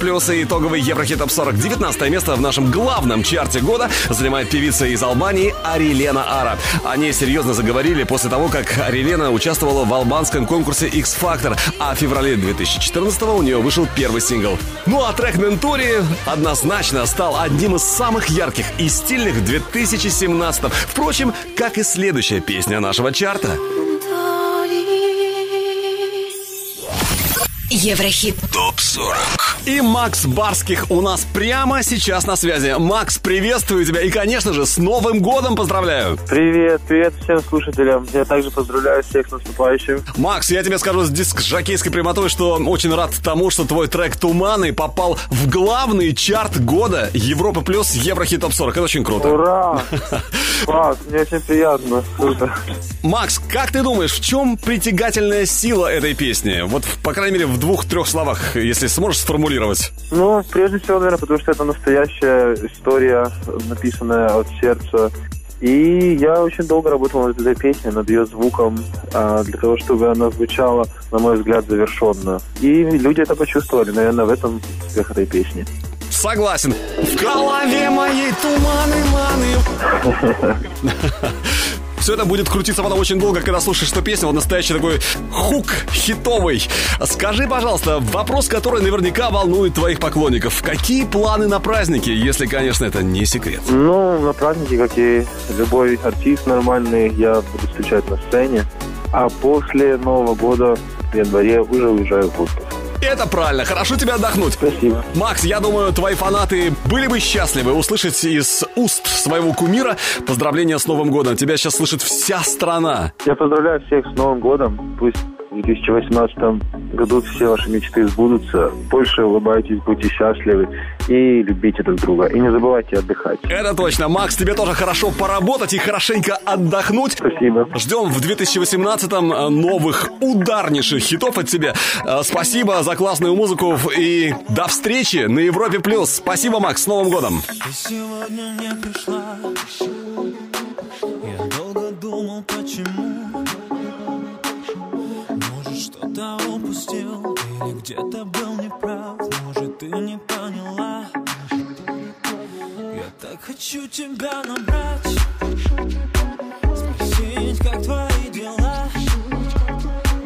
Европа Плюс и итоговый Еврохит Топ 40. 19 место в нашем главном чарте года занимает певица из Албании Арилена Ара. О ней серьезно заговорили после того, как Арилена участвовала в албанском конкурсе X Factor, а в феврале 2014 у нее вышел первый сингл. Ну а трек Нентори однозначно стал одним из самых ярких и стильных в 2017. Впрочем, как и следующая песня нашего чарта. Еврохит. ТОП-40. И Макс Барских у нас прямо сейчас на связи. Макс, приветствую тебя и, конечно же, с Новым годом поздравляю. Привет, привет всем слушателям. Я также поздравляю всех с наступающим. Макс, я тебе скажу с диск жакейской прямотой, что очень рад тому, что твой трек «Туманы» попал в главный чарт года Европа плюс Еврохит Топ 40. Это очень круто. Ура! Класс, мне очень приятно. Круто. Макс, как ты думаешь, в чем притягательная сила этой песни? Вот, по крайней мере, в двух-трех словах, если сможешь сформулировать. Ну, прежде всего, наверное, потому что это настоящая история, написанная от сердца. И я очень долго работал над этой песней, над ее звуком, а, для того, чтобы она звучала, на мой взгляд, завершенно. И люди это почувствовали, наверное, в этом успех этой песни. Согласен. В голове моей туманы, маны. Все это будет крутиться потом очень долго, когда слушаешь эту песню. Вот настоящий такой хук хитовый. Скажи, пожалуйста, вопрос, который наверняка волнует твоих поклонников. Какие планы на праздники, если, конечно, это не секрет? Ну, на праздники, как и любой артист нормальный, я буду встречать на сцене. А после Нового года в январе уже уезжаю в отпуск. Это правильно, хорошо тебе отдохнуть. Спасибо. Макс, я думаю, твои фанаты были бы счастливы услышать из уст своего кумира поздравления с Новым годом. Тебя сейчас слышит вся страна. Я поздравляю всех с Новым годом. Пусть в 2018 году все ваши мечты сбудутся. Больше улыбайтесь, будьте счастливы и любите друг друга. И не забывайте отдыхать. Это точно. Макс, тебе тоже хорошо поработать и хорошенько отдохнуть. Спасибо. Ждем в 2018-м новых ударнейших хитов от тебя. Э, Спасибо за классную музыку и до встречи на Европе+. плюс. Спасибо, Макс, с Новым годом. Ты сегодня не пришла Я долго думал, почему что-то упустил. Или где-то был неправ Может, ты не поняла. Я так хочу тебя набрать. Спросить, как твои дела.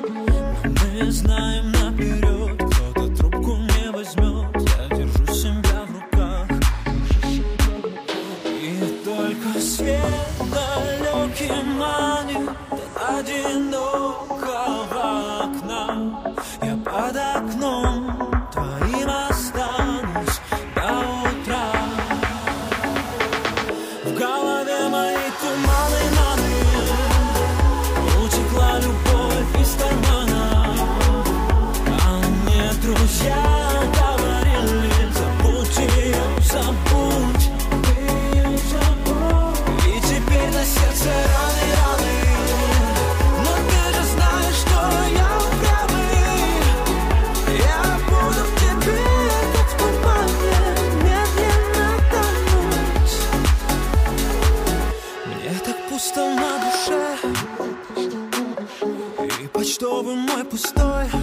Но мы знаем наперед Кто-то трубку не возьмет Я держу себя в руках. И только свет далекий манит. Окна. Я под impostor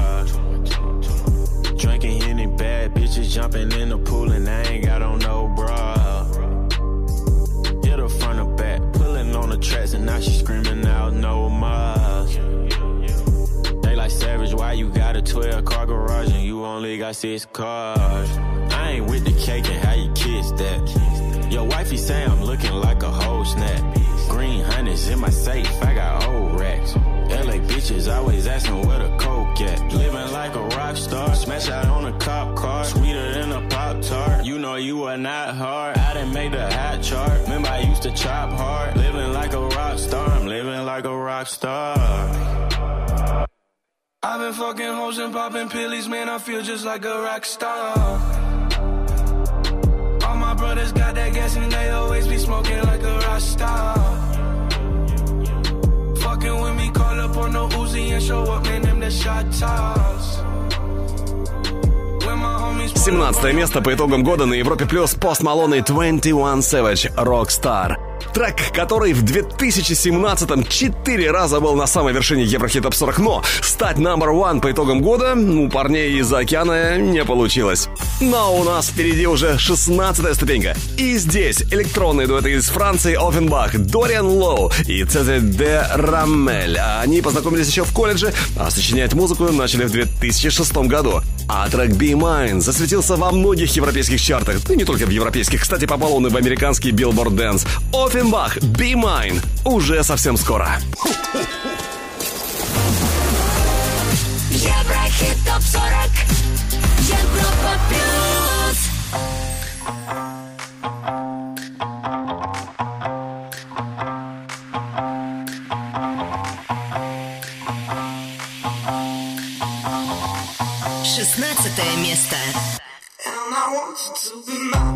Jumping in the pool, and I ain't got on no bra. Hit her front or back, pulling on the tracks, and now she screaming out no more. They like savage, why you got a 12 car garage and you only got six cars? I ain't with the cake and how you kiss that. Your wifey say I'm looking like a whole snap. Green hundreds in my safe, I got old racks. LA bitches always asking where the coke at. Living like a rock star, smash out on a cop car, sweeter than a pop tart. You know you are not hard. I didn't make the hot chart. Remember I used to chop hard. Living like a rock star, I'm living like a rock star. I've been fucking hoes and popping pillies, man. I feel just like a rock star. All my brothers got that gas and they always be smoking like a rock star. Fucking with me, call up on the Uzi and show up, man. Them the shot toss. When my homies 17 место по итогам года на Европе Плюс Пост Малон и 21 Savage Rockstar. Трек, который в 2017-м четыре раза был на самой вершине Еврохит Топ 40, но стать number one по итогам года у парней из океана не получилось. Но у нас впереди уже 16 ступенька. И здесь электронные дуэты из Франции Оффенбах, Дориан Лоу и Цезарь де Рамель. Они познакомились еще в колледже, а сочинять музыку начали в 2006 году. А трек Be Mine засветился во многих европейских чартах. Ну, не только в европейских. Кстати, попал он и в американский Billboard Dance. Оффенбах, Be Mine. Уже совсем скоро. Еврохит топ 40 Европа плюс Шестнадцатое место. And I want you to be mine.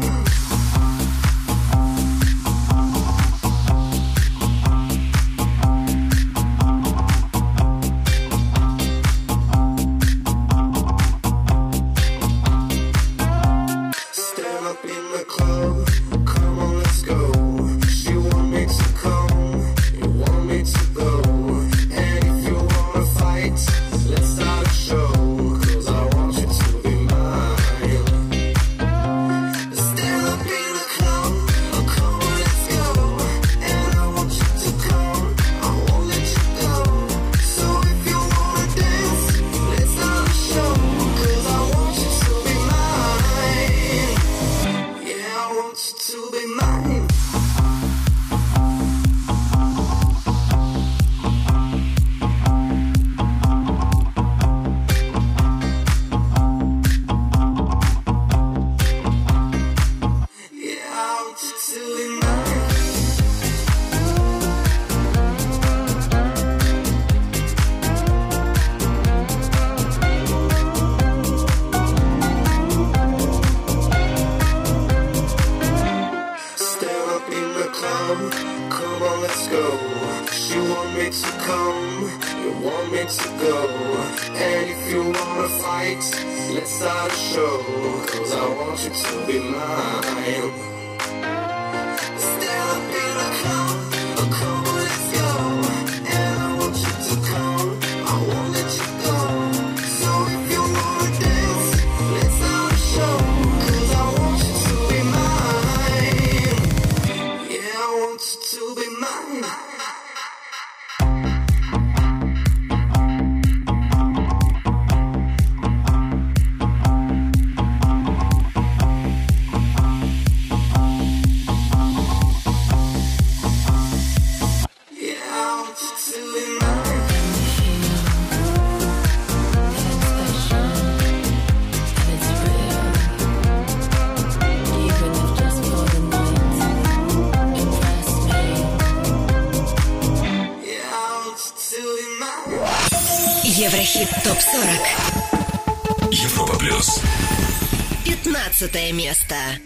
15 место.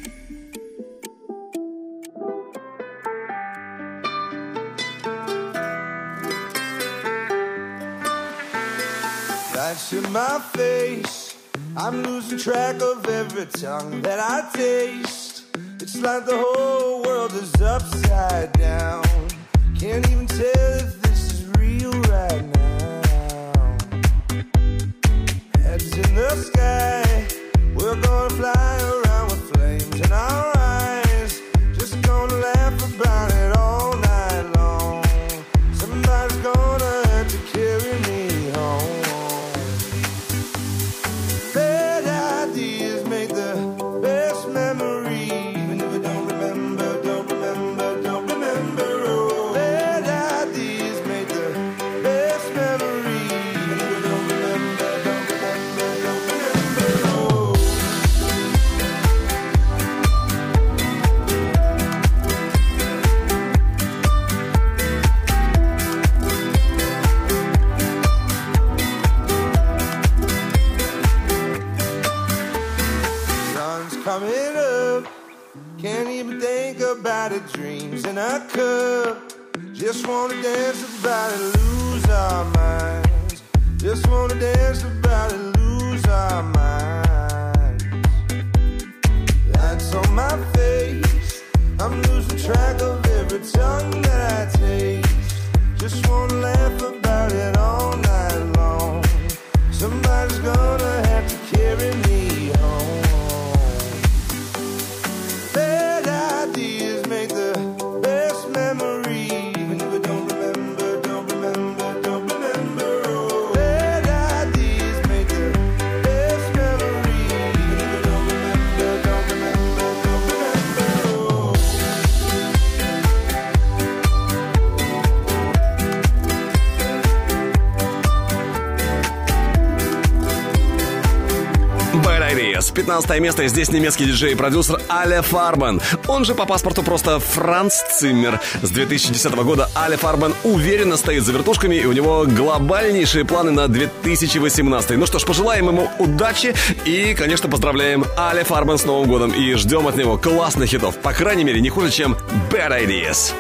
Bad Ideas. 15 место. Здесь немецкий диджей и продюсер Аля Фарбан. Он же по паспорту просто Франц Циммер. С 2010 года Аля Фарбан уверенно стоит за вертушками, и у него глобальнейшие планы на 2018. Ну что ж, пожелаем ему удачи и, конечно, поздравляем Аля Фарбан с Новым годом и ждем от него классных хитов. По крайней мере, не хуже, чем Bad Ideas.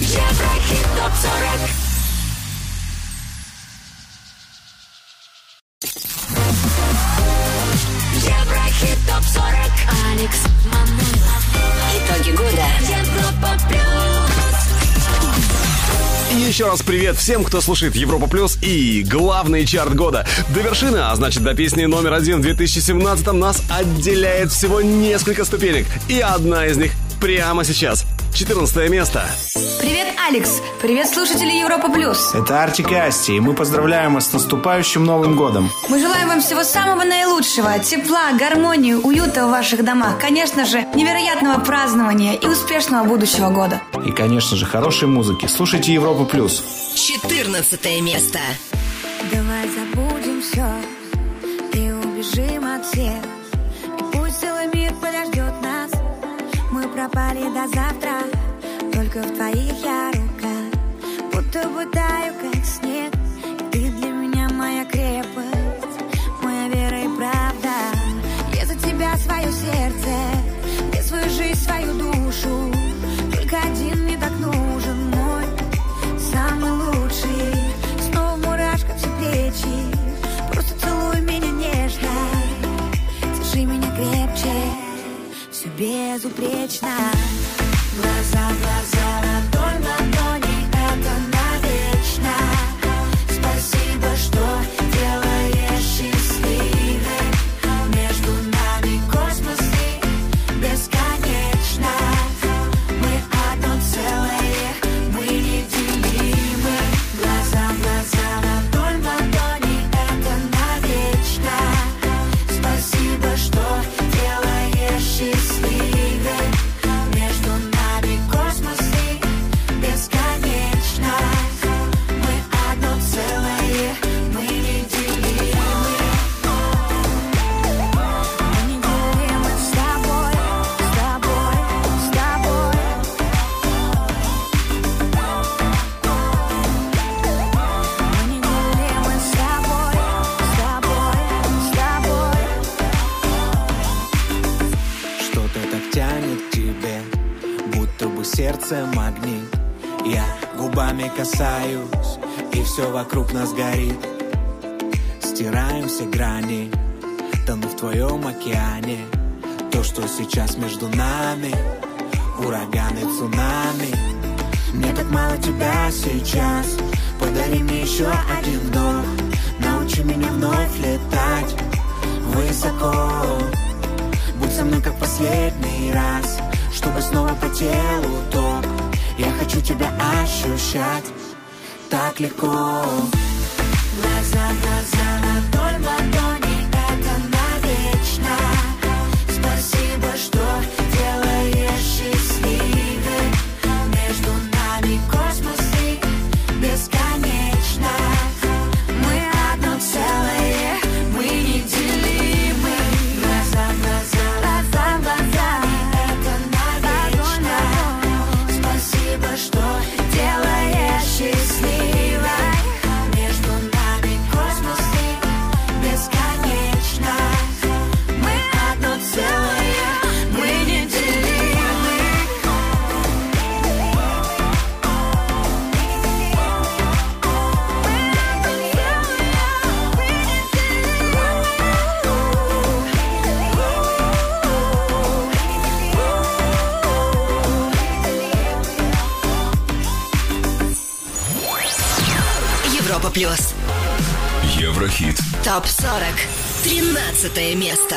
Еврохит топ 40 еще раз привет всем, кто слушает Европа Плюс и главный чарт года. До вершины, а значит до песни номер один в 2017 нас отделяет всего несколько ступенек. И одна из них прямо сейчас. 14 место. Привет, Алекс! Привет, слушатели Европа Плюс! Это Артик и Асти, и мы поздравляем вас с наступающим Новым годом. Мы желаем вам всего самого наилучшего, тепла, гармонии, уюта в ваших домах, конечно же, невероятного празднования и успешного будущего года. И, конечно же, хорошей музыки. Слушайте Европу Плюс. 14 место. Давай забудем все и убежим от всех. Пропали до завтра, только в твоих я рука. Будто бы таю, безупречно. Глаза, глаза. сердце магнит. Я губами касаюсь, и все вокруг нас горит. Стираем все грани, тону в твоем океане. То, что сейчас между нами, ураганы, цунами. Мне так мало тебя сейчас, подари мне еще один вдох. Научи меня вновь летать высоко. Будь со мной как последний раз чтобы снова по телу то я хочу тебя ощущать так легко. ТОП-40. 13 место.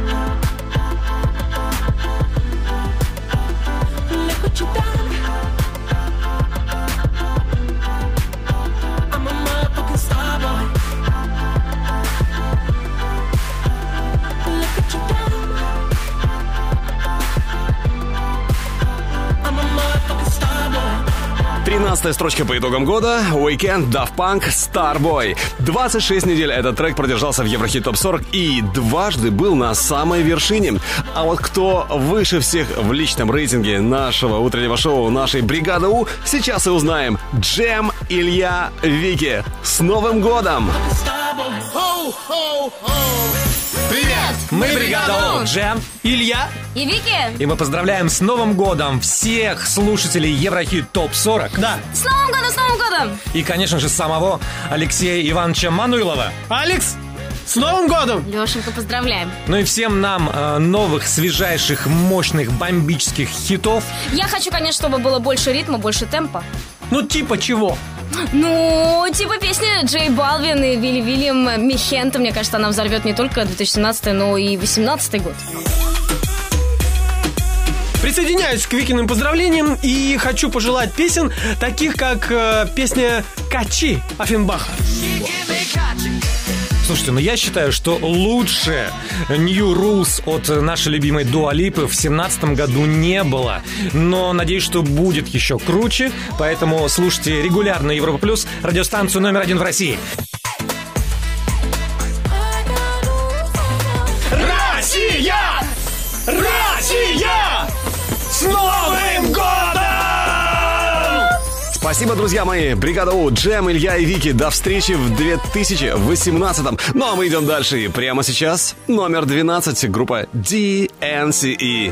13 строчка по итогам года. Weekend, Daft Punk, Starboy. 26 недель этот трек продержался в Еврохит Топ 40 и дважды был на самой вершине. А вот кто выше всех в личном рейтинге нашего утреннего шоу, нашей бригады У, сейчас и узнаем. Джем, Илья, Вики. С Новым годом! Привет! Мы бригада У, Джем, Илья, И Вики? и мы поздравляем с Новым годом всех слушателей Еврохит ТОП 40. Да. С Новым годом, с Новым годом! И, конечно же, самого Алексея Ивановича Мануилова. Алекс, с Новым годом! Лешенька, поздравляем. Ну и всем нам э, новых, свежайших, мощных, бомбических хитов. Я хочу, конечно, чтобы было больше ритма, больше темпа. Ну, типа чего? Ну, типа песни Джей Балвин и Вилли Вильям Михента, мне кажется, она взорвет не только 2017, но и 2018 год. Присоединяюсь к Викиным поздравлениям и хочу пожелать песен, таких как э, песня «Качи» Афинбаха. Слушайте, ну я считаю, что лучше New Rules от нашей любимой Дуалипы в семнадцатом году не было. Но надеюсь, что будет еще круче. Поэтому слушайте регулярно Европа Плюс, радиостанцию номер один в России. Россия! Россия! Спасибо, друзья мои. Бригада У, Джем, Илья и Вики. До встречи в 2018. Ну а мы идем дальше. И прямо сейчас номер 12. Группа DNCE.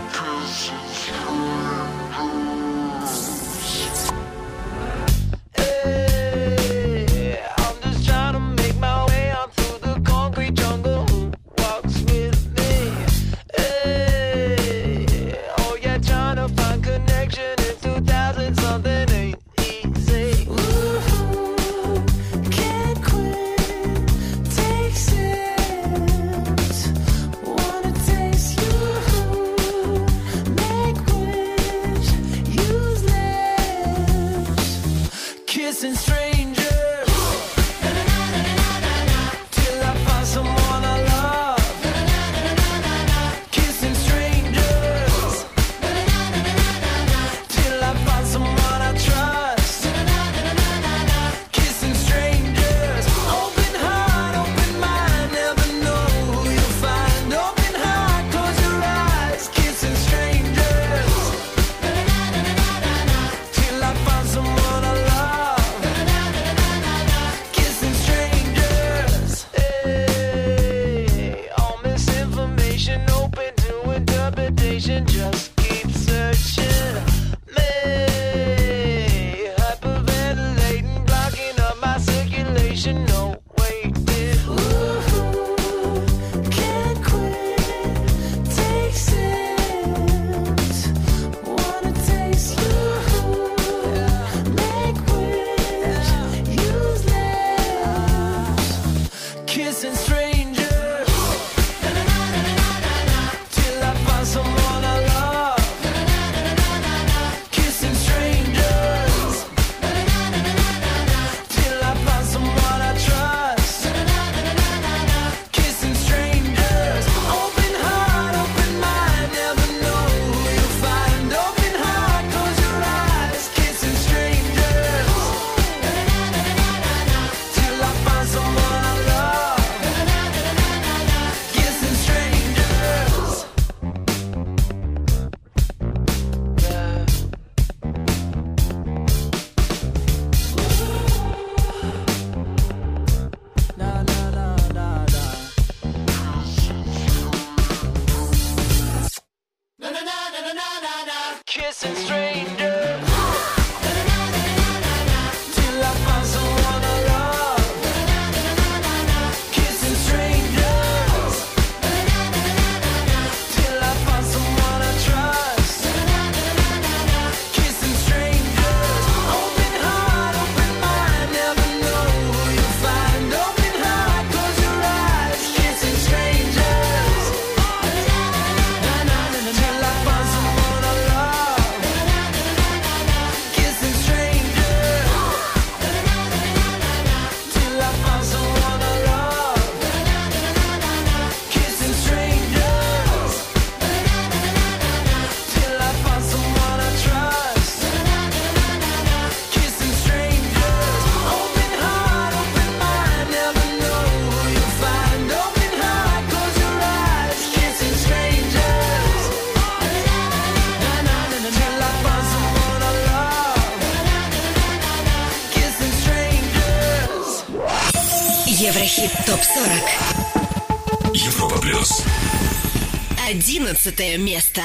одиннадцатое место.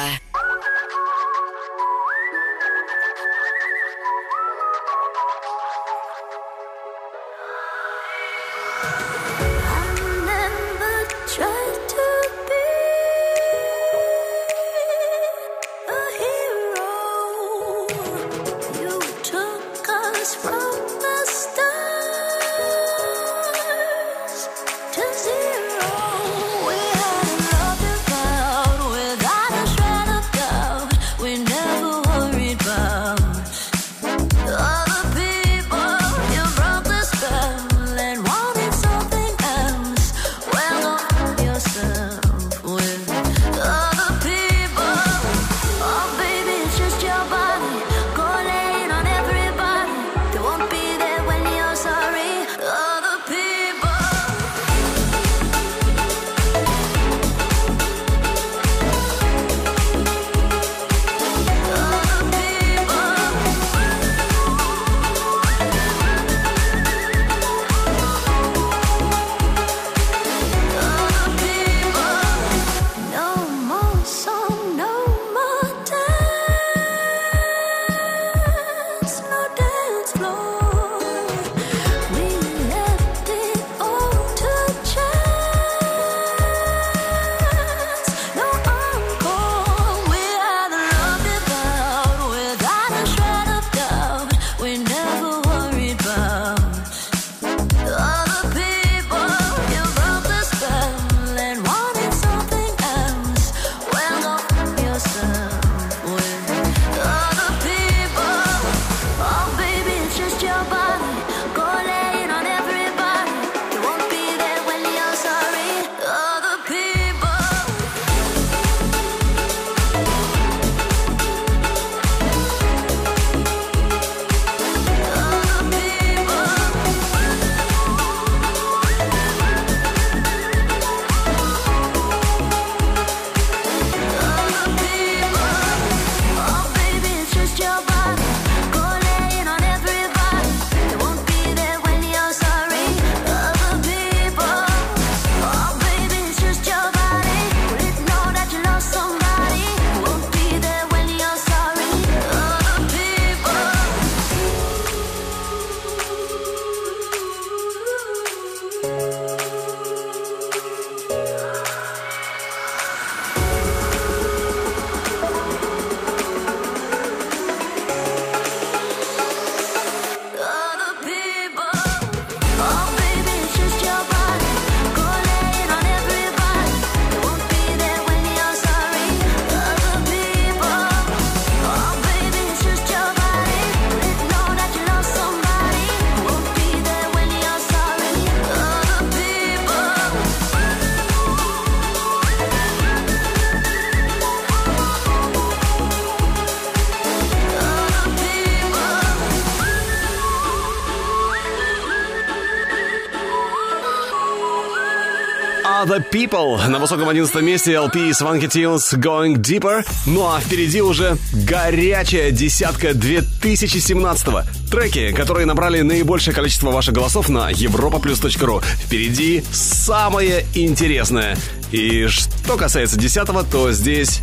The People. На высоком 11 месте LP из Funky Tunes Going Deeper. Ну а впереди уже горячая десятка 2017 -го. Треки, которые набрали наибольшее количество ваших голосов на europaplus.ru. Впереди самое интересное. И что касается 10 то здесь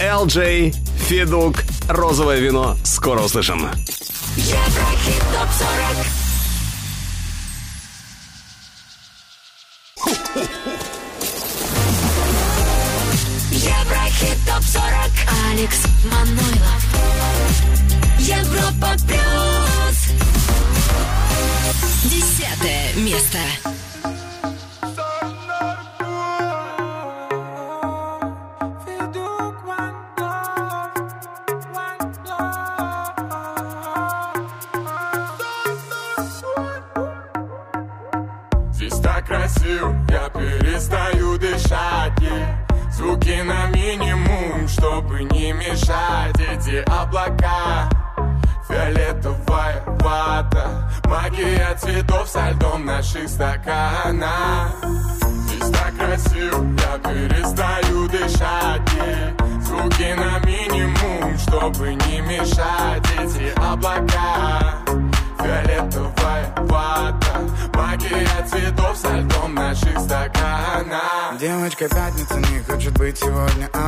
LJ, Федук, Розовое вино. Скоро услышим. Еврохит ТОП 40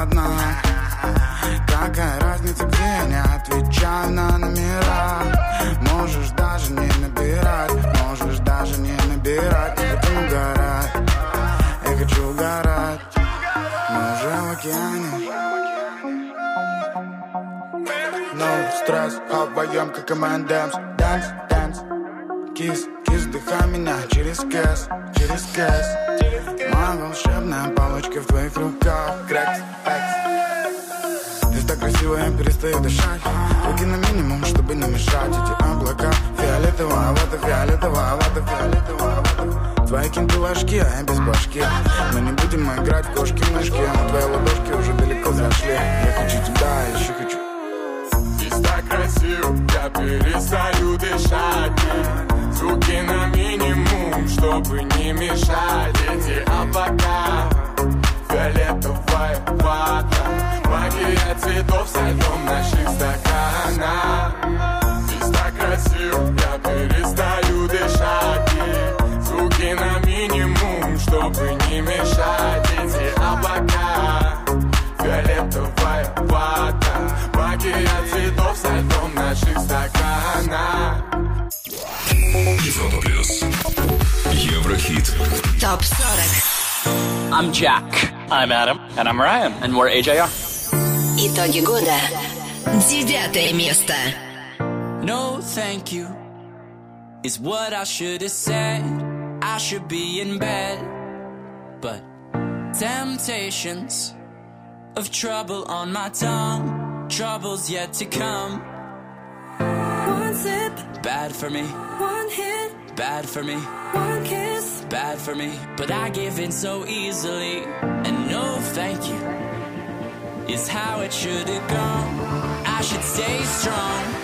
одна Какая разница, где я не отвечаю на номера. Можешь даже не набирать, можешь даже не набирать. Я хочу угорать, я хочу угорать. Мы уже в океане. No а вдвоем как M&M's Dance, dance, кис, кис, вдыхай меня через кэс, через кэс. Моя волшебная палочка в твоих руках. Крэкс, экс Ты так красиво, я перестаю дышать. Руки на минимум, чтобы не мешать. Эти облака фиолетовая вода, фиолетовая вода, фиолетовая вода Твои кенты ложки, а я без башки. Мы не будем играть в кошки-мышки. Но твои ладошки уже далеко зашли. Я хочу тебя, еще хочу Здесь так красиво, я перестаю дышать Звуки на минимум, чтобы не мешать Эти облака. Фиолетовая вата Магия цветов со льдом наших стаканах Здесь так красиво, я перестаю дышать. Звуки на минимум, чтобы не мешать Эти облака. Фиолетовая вата Магия цветов со льдом наших стаканах Европа плюс. Еврохит. ТОП 40. I'm Jack. I'm Adam. And I'm Ryan. And we're AJR. Итоги года. Девятое место. No, thank you. Is what I should have said. I should be in bed. But temptations of trouble on my tongue. Troubles yet to come. One sip, Bad for me. one hit, Bad for me. one kiss. Bad for me. But I give in so easily. And no, thank you. Is how it should have gone. I should stay strong.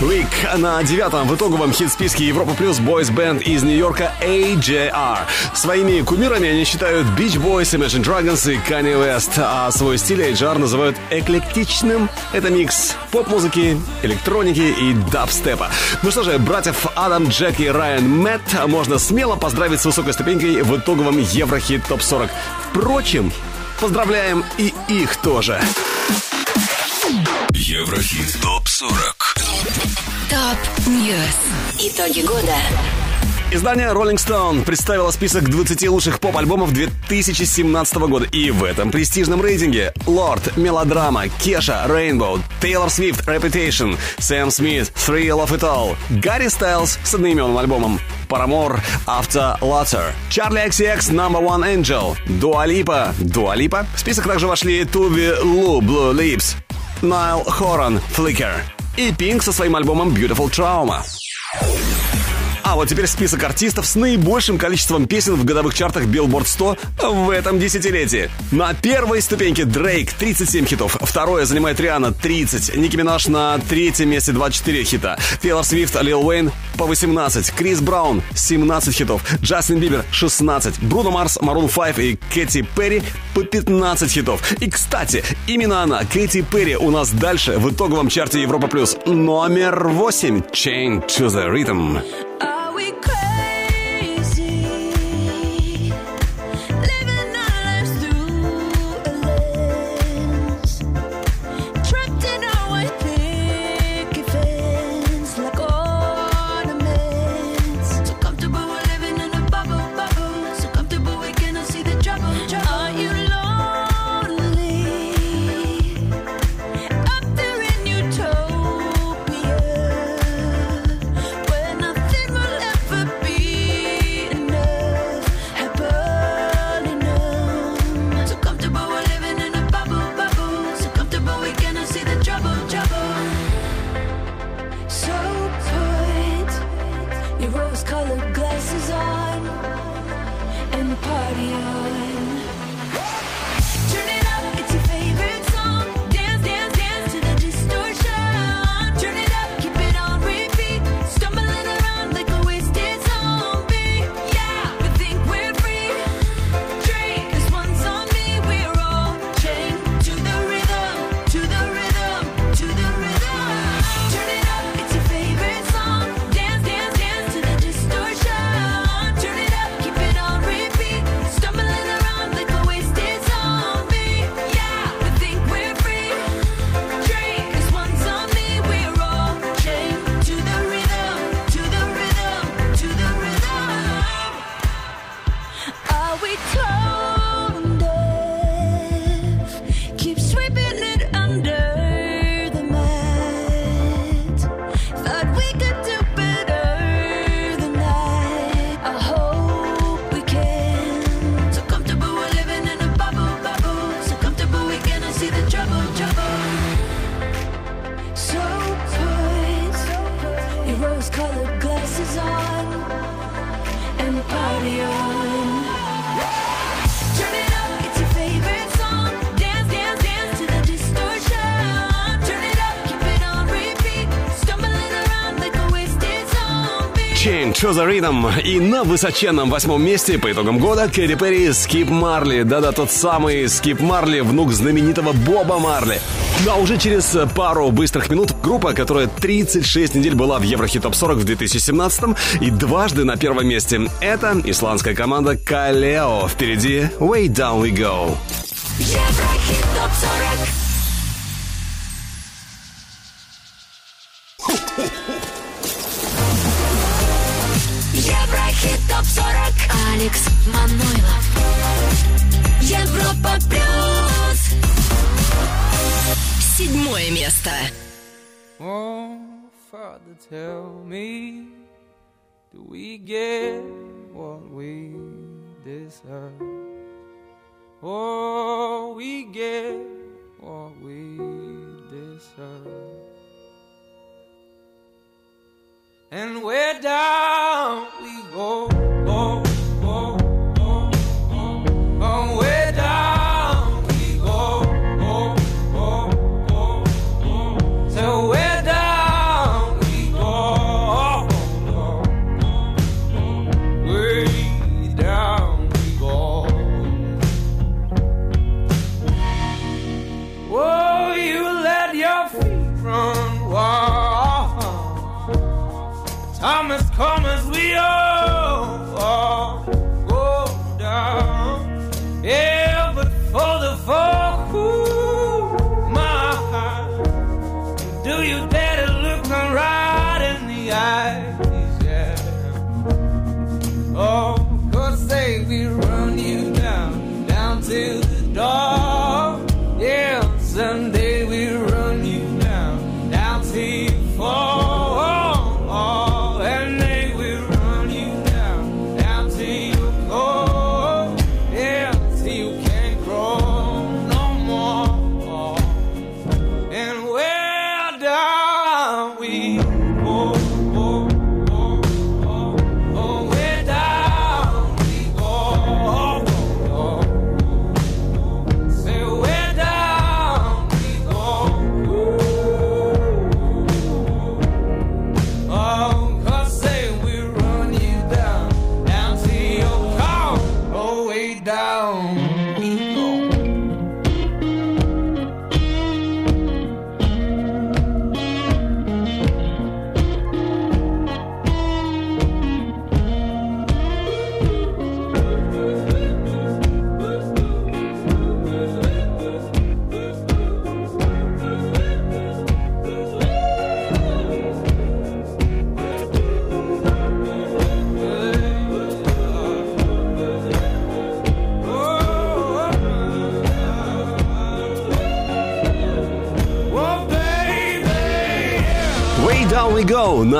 Week на девятом в итоговом хит-списке Европа Плюс Band из Нью-Йорка AJR. Своими кумирами они считают Beach Boys, Imagine Dragons и Kanye West, а свой стиль AJR называют эклектичным. Это микс поп-музыки, электроники и дабстепа. Ну что же, братьев Адам, Джек и Райан Мэтт можно смело поздравить с высокой ступенькой в итоговом Еврохит ТОП 40. Впрочем, поздравляем и их тоже. Еврохит. Топ 40. Top News. Итоги года. Издание Rolling Stone представило список 20 лучших поп-альбомов 2017 года. И в этом престижном рейтинге Lorde, Melodrama, Kesha, Rainbow, Taylor Swift, Reputation, Сэм Смит, Thrill of It All, Гарри Стайлз с одноименным альбомом, Paramore, After Lutter, Charlie XCX, Number One Angel, Dua Lipa. В список также вошли Туби Лу, Blue Lips, Найл Хоран, Flicker и Pink со своим альбомом Beautiful Trauma. А вот теперь список артистов с наибольшим количеством песен в годовых чартах Billboard 100 в этом десятилетии. На первой ступеньке Дрейк 37 хитов, второе занимает Риана 30, Ники Минаж на третьем месте 24 хита, Тейлор Свифт, Лил Уэйн по 18, Крис Браун 17 хитов, Джастин Бибер 16, Бруно Марс, Марун 5 и Кэти Перри по 15 хитов. И, кстати, именно она, Кэти Перри, у нас дальше в итоговом чарте Европа Плюс. Номер 8 Chain to the Rhythm. The Rhythm. И на высоченном восьмом месте по итогам года Кэрри Перри Скип Марли. Да-да, тот самый Скип Марли, внук знаменитого Боба Марли. Ну а уже через пару быстрых минут группа, которая 36 недель была в Еврохит Топ 40 в 2017 и дважды на первом месте. Это исландская команда Калео. Впереди Way Down We Go. Еврохит топ 40. We get what we deserve? Oh, we get what we deserve. And where down we go, oh, Radio!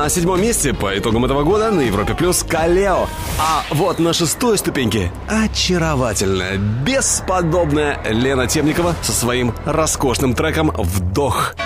На седьмом месте по итогам этого года на Европе Плюс Калео. А вот на шестой ступеньке очаровательная, бесподобная Лена Темникова со своим роскошным треком «Вдох».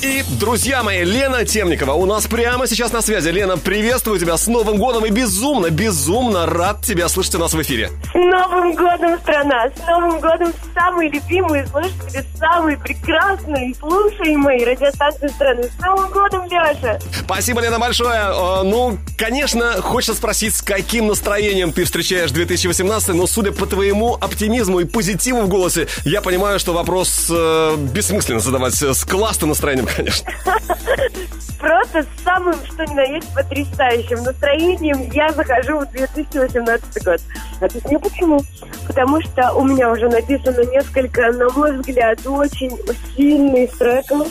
И, друзья мои, Лена Темникова у нас прямо сейчас на связи. Лена, приветствую тебя с Новым годом и безумно, безумно рад тебя слышать у нас в эфире. С Новым годом, страна! С Новым годом самые любимые слушатели, самые прекрасные, слушаемые радиостанции страны. С Новым годом, Леша! Спасибо, Лена, большое. Э, Ну, конечно, хочется спросить, с каким настроением ты встречаешь 2018, но судя по твоему оптимизму и позитиву в голосе, я понимаю, что вопрос э, бессмысленно задавать с классным настроением, конечно. Просто с самым, что ни на есть, потрясающим настроением я захожу в 2018 год. Объясню почему. Потому что у меня уже написано несколько, на мой взгляд, очень сильных треков.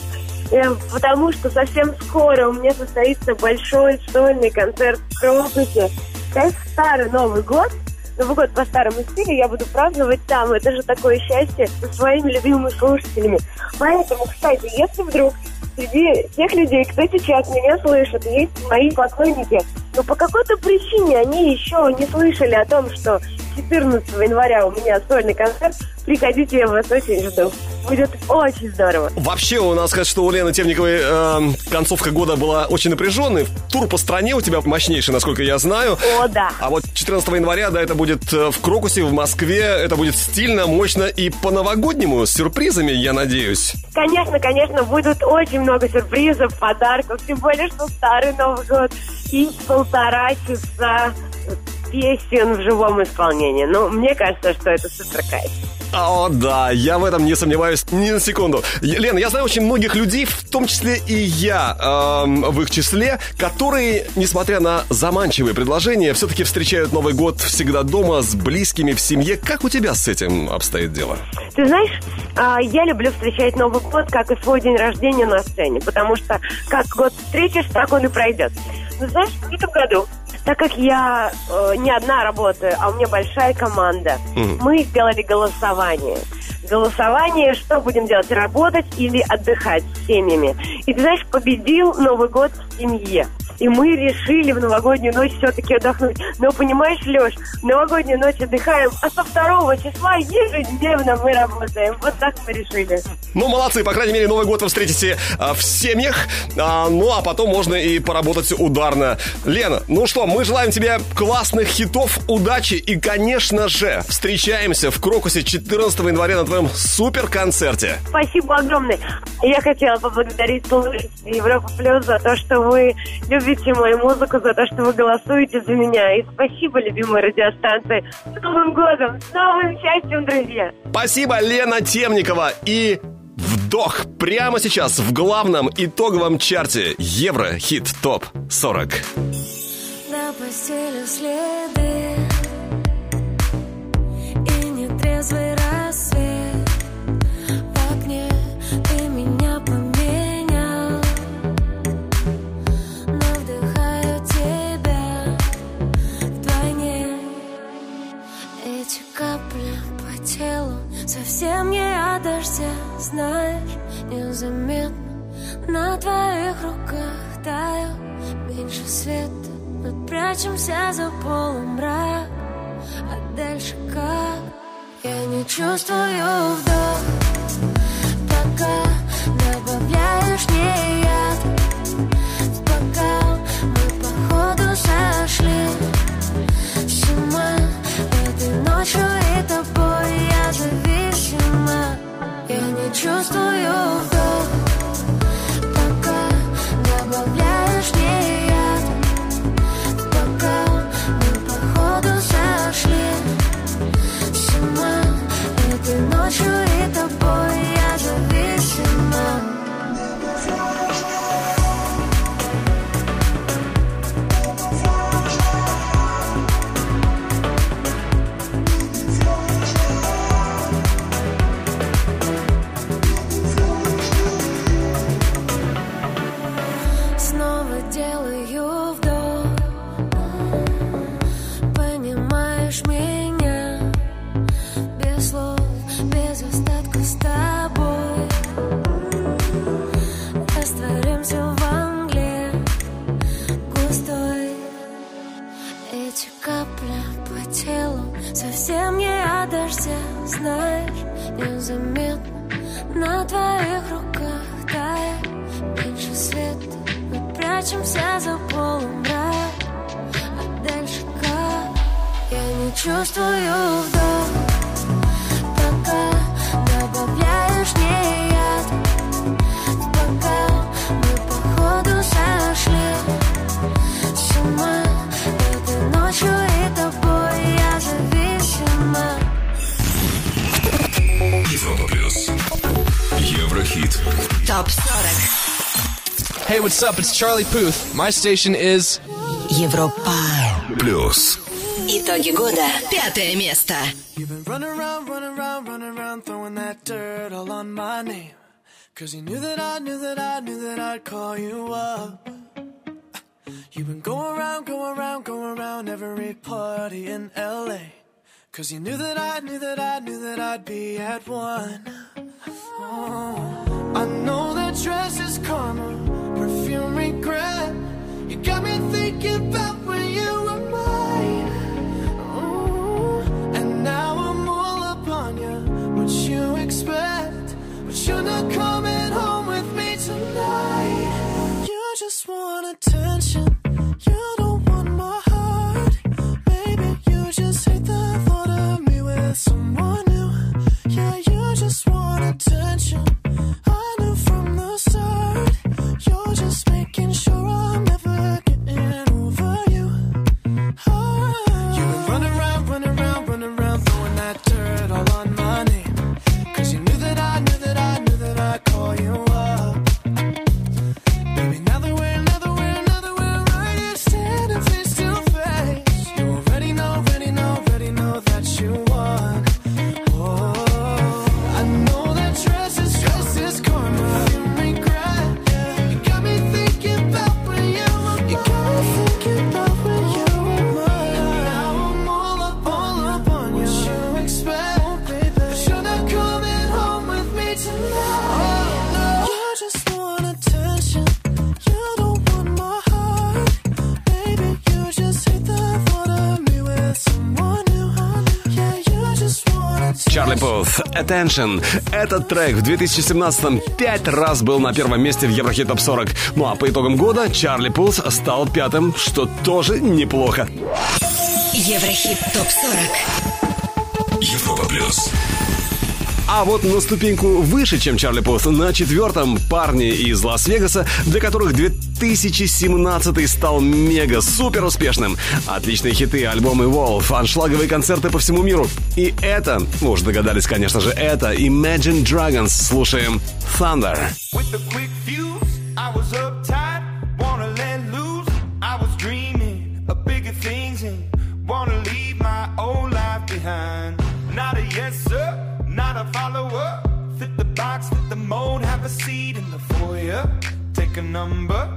Э, Потому что совсем скоро у меня состоится большой сольный концерт в Крокусе. Как старый Новый год, Новый год по старому стилю я буду праздновать там. Это же такое счастье со своими любимыми слушателями. Поэтому, кстати, если вдруг среди тех людей, кто сейчас меня слышит, есть мои поклонники, но по какой-то причине они еще не слышали о том, что 14 января у меня сольный концерт. Приходите, я вас очень жду. Будет очень здорово. Вообще, у нас сказать, что у Лены Темниковой эм, концовка года была очень напряженной. Тур по стране у тебя мощнейший, насколько я знаю. О, да. А вот 14 января, да, это будет э, в Крокусе, в Москве. Это будет стильно, мощно и по-новогоднему, с сюрпризами, я надеюсь. Конечно, конечно, будут очень много сюрпризов, подарков, тем более, что старый Новый год и полтора часа песен в живом исполнении. Ну, мне кажется, что это супер кайф. О, да, я в этом не сомневаюсь ни на секунду. Лена, я знаю очень многих людей, в том числе и я эм, в их числе, которые, несмотря на заманчивые предложения, все-таки встречают Новый год всегда дома, с близкими, в семье. Как у тебя с этим обстоит дело? Ты знаешь, а, я люблю встречать Новый год, как и свой день рождения на сцене, потому что как год встретишь, так он и пройдет. Но знаешь, в этом году, так как я э, не одна работаю, а у меня большая команда, Мгм. мы сделали голосование. Голосование, что будем делать, работать или отдыхать с семьями. И ты знаешь, победил Новый год в семье. И мы решили в новогоднюю ночь все-таки отдохнуть. Но понимаешь, Леш, в новогоднюю ночь отдыхаем, а со второго числа ежедневно мы работаем. Вот так мы решили. Ну, молодцы, по крайней мере, Новый год вы встретите а, в семьях, А, ну, а потом можно и поработать ударно. Лена, ну что, мы желаем тебе классных хитов, удачи и, конечно же, встречаемся в Крокусе 14 января на твоем супер-концерте. Спасибо огромное. Я хотела поблагодарить слушателей Европа Плюс за то, что вы любите мою музыку, за то, что вы голосуете за меня. И спасибо, любимые радиостанции. С Новым годом! С новым счастьем, друзья! Спасибо, Лена Темникова. И вдох прямо сейчас в главном итоговом чарте Еврохит ТОП 40. На постели следы. И нетрезвый рассвет what's up? It's Charlie Puth. My station is Европа. Плюс. Итоги года. Пятое место. Attention. Этот трек в 2017-м пять раз был на первом месте в Еврохит Топ 40. Ну а по итогам года Чарли Пуth стал пятым, что тоже неплохо. Еврохит ТОП-40 Европа плюс. А вот на ступеньку выше, чем Чарли Пуth, на четвертом парни из Лас-Вегаса, для которых 2017 стал мега-супер успешным. Отличные хиты, альбомы Wolf, аншлаговые концерты по всему миру. И это, уже догадались, конечно же, это Imagine Dragons. Слушаем Thunder. Number.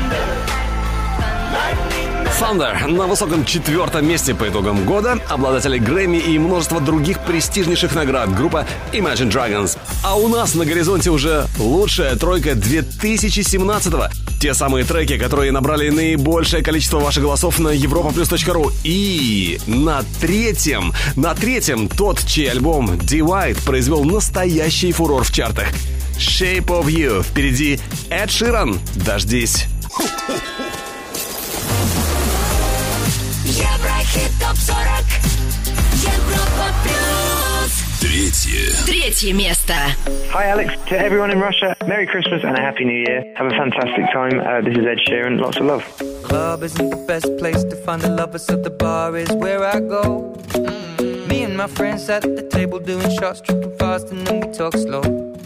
Thunder на высоком четвертом месте по итогам года, обладатели Грэмми и множество других престижнейших наград группа Imagine Dragons. А у нас на горизонте уже лучшая тройка 2017-го. Те самые треки, которые набрали наибольшее количество ваших голосов на europaplus.ru. И на третьем, на третьем тот, чей альбом D-White произвел настоящий фурор в чартах. Shape of You. Впереди Эд Ширан. Дождись. Еврохит ТОП-40 Европа плюс Третье. Третье место Hi, Alex. To everyone in Russia, Merry Christmas and a Happy New Year. Have a fantastic time. Uh, this is Ed Sheeran. Lots of love. Club isn't the best place to find a lover, so the bar is where I go. Me and my friends sat at the table doing shots, tripping fast, and then we talk slow.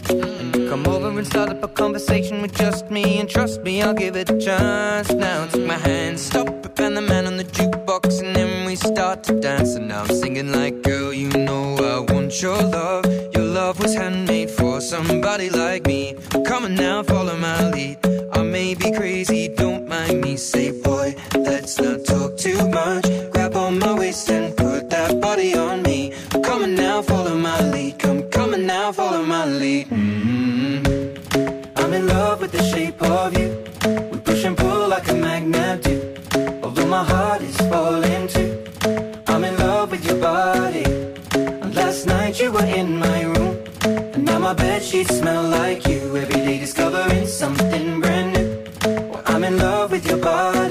And you come over and start up a conversation with just me, and trust me, I'll give it a chance. Now take my hand, stop it, and the man on the jukebox, and then start to dance, and now I'm singing like, girl, you know I want your love. Your love was handmade for somebody like me. Come on now, follow my lead. I may be crazy, don't mind me. Say, boy, let's not talk too much. In my room. And now my bed sheets smell like you. Every day discovering something brand new. Well, I'm in love with your body.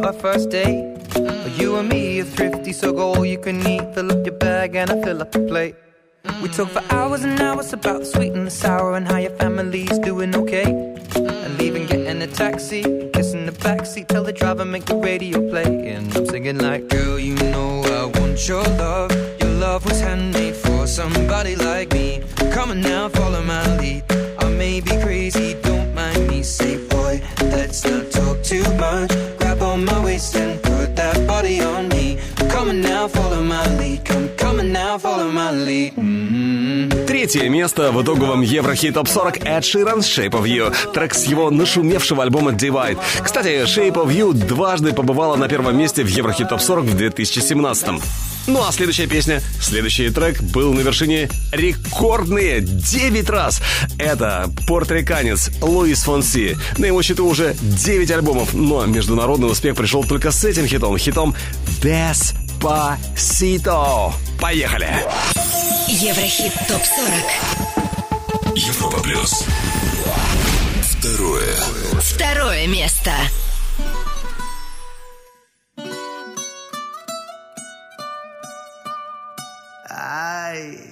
Our first date. You and me are thrifty, so go all you can eat. Fill up your bag and I fill up the plate. We talk for hours and hours about the sweet and the sour and how your family's doing okay. And leaving, getting a taxi, kissing the backseat, tell the driver make the radio play. And I'm singing like, girl, you know I want your love. Your love was handmade for somebody like me. Come on now, follow my lead. I may be crazy, don't mind me. Say, boy, let's not talk too much. Третье место в итоговом Еврохит Топ 40 Эд Ширан Shape of You. Трек с его нашумевшего альбома Divide. Кстати, Shape of You дважды побывала на первом месте в Еврохит Топ 40 в 2017 ну а следующая песня, следующий трек был на вершине рекордные 9 раз. Это портриканец Луис Фонси. На его счету уже 9 альбомов, но международный успех пришел только с этим хитом. Хитом Despacito. Поехали! Еврохит ТОП-40. Европа плюс. Второе. Второе место. Ay.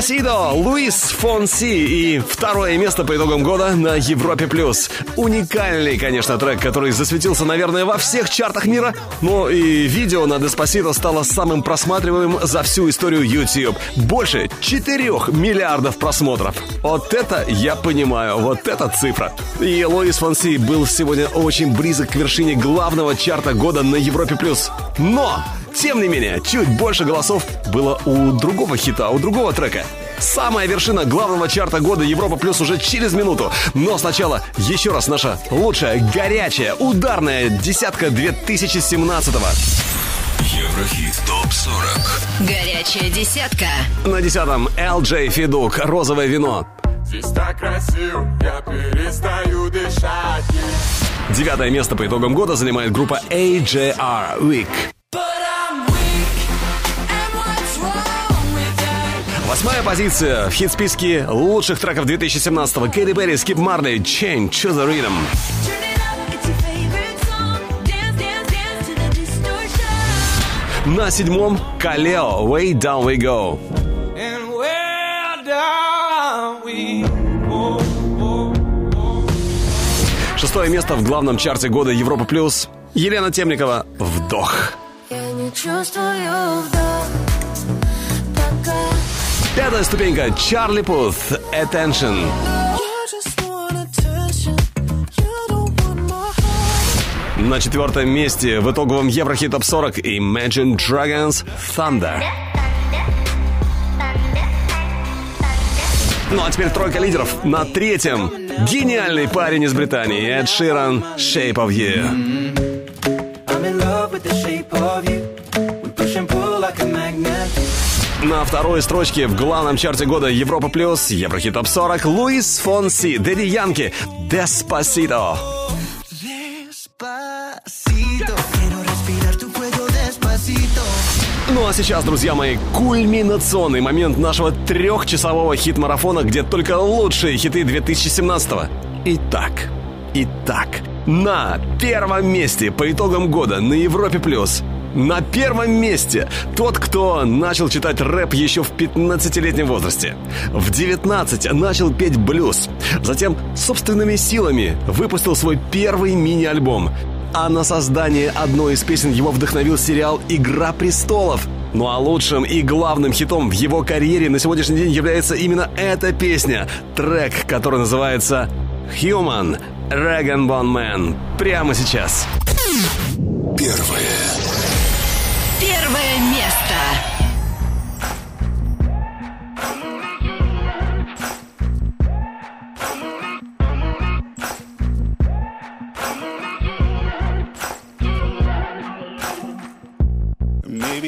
Деспасидо, Луис Фонси и второе место по итогам года на Европе+. плюс. Уникальный, конечно, трек, который засветился, наверное, во всех чартах мира. Но и видео на Деспасидо стало самым просматриваемым за всю историю YouTube. Больше 4 миллиардов просмотров. Вот это я понимаю, вот эта цифра. И Луис Фонси был сегодня очень близок к вершине главного чарта года на Европе+. плюс. Но тем не менее, чуть больше голосов было у другого хита, у другого трека. Самая вершина главного чарта года Европа Плюс уже через минуту. Но сначала еще раз наша лучшая, горячая, ударная десятка 2017-го. Еврохит ТОП-40 Горячая десятка. На десятом LJ Федук «Розовое вино». Здесь так красиво, я перестаю дышать Девятое место по итогам года занимает группа AJR Week. Восьмая позиция в хит-списке лучших треков 2017-го. Кэрри Берри, Скип Марли, Change to the Rhythm. На седьмом Калео, Way Down We Go. And where down we Шестое место в главном чарте года Европа Плюс. Елена Темникова «Вдох». Я не чувствую вдох. Пятая ступенька Чарли Пут «Attention». На четвертом месте в итоговом Еврохит Топ 40 Imagine Dragons Thunder. Ну а теперь тройка лидеров. На третьем гениальный парень из Британии Эд Ширан Shape of You. I'm in love with the shape of you. На второй строчке в главном чарте года Европа Плюс Еврохит Топ 40 Луис Фонси Дэдди Янки Деспасито. Ну а сейчас, друзья мои, кульминационный момент нашего трехчасового хит-марафона, где только лучшие хиты 2017-го. Итак, итак, на первом месте по итогам года на Европе+. плюс. На первом месте тот, кто начал читать рэп еще в 15-летнем возрасте. В 19 начал петь блюз. Затем собственными силами выпустил свой первый мини-альбом. А на создание одной из песен его вдохновил сериал «Игра престолов». Ну а лучшим и главным хитом в его карьере на сегодняшний день является именно эта песня. Трек, который называется «Human» Dragon Bone Man. Прямо сейчас. Первое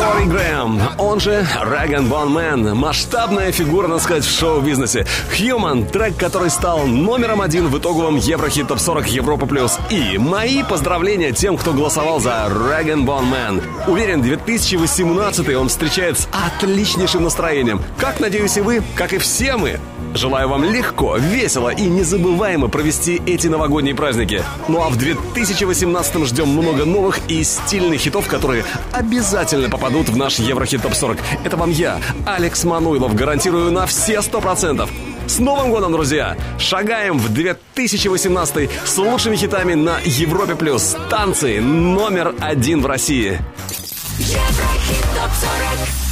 Рори Грэм, он же Раган Бон Мэн, масштабная фигура, надо сказать, в шоу-бизнесе. Human, трек, который стал номером один в итоговом Еврохит Топ 40 Европа Плюс. И мои поздравления тем, кто голосовал за Rag'n'Bone Man. Уверен, 2018 он встречает с отличнейшим настроением. Как, надеюсь, и вы, как и все мы. Желаю вам легко, весело и незабываемо провести эти новогодние праздники. Ну а в 2018 ждем много новых и стильных хитов, которые обязательно попадут в наш Еврохит Топ 40. Это вам я, Алекс Мануилов, гарантирую на все сто процентов. С Новым годом, друзья! Шагаем в 2018 с лучшими хитами на Европе+. плюс. Танцы номер один в России. Еврохит топ 40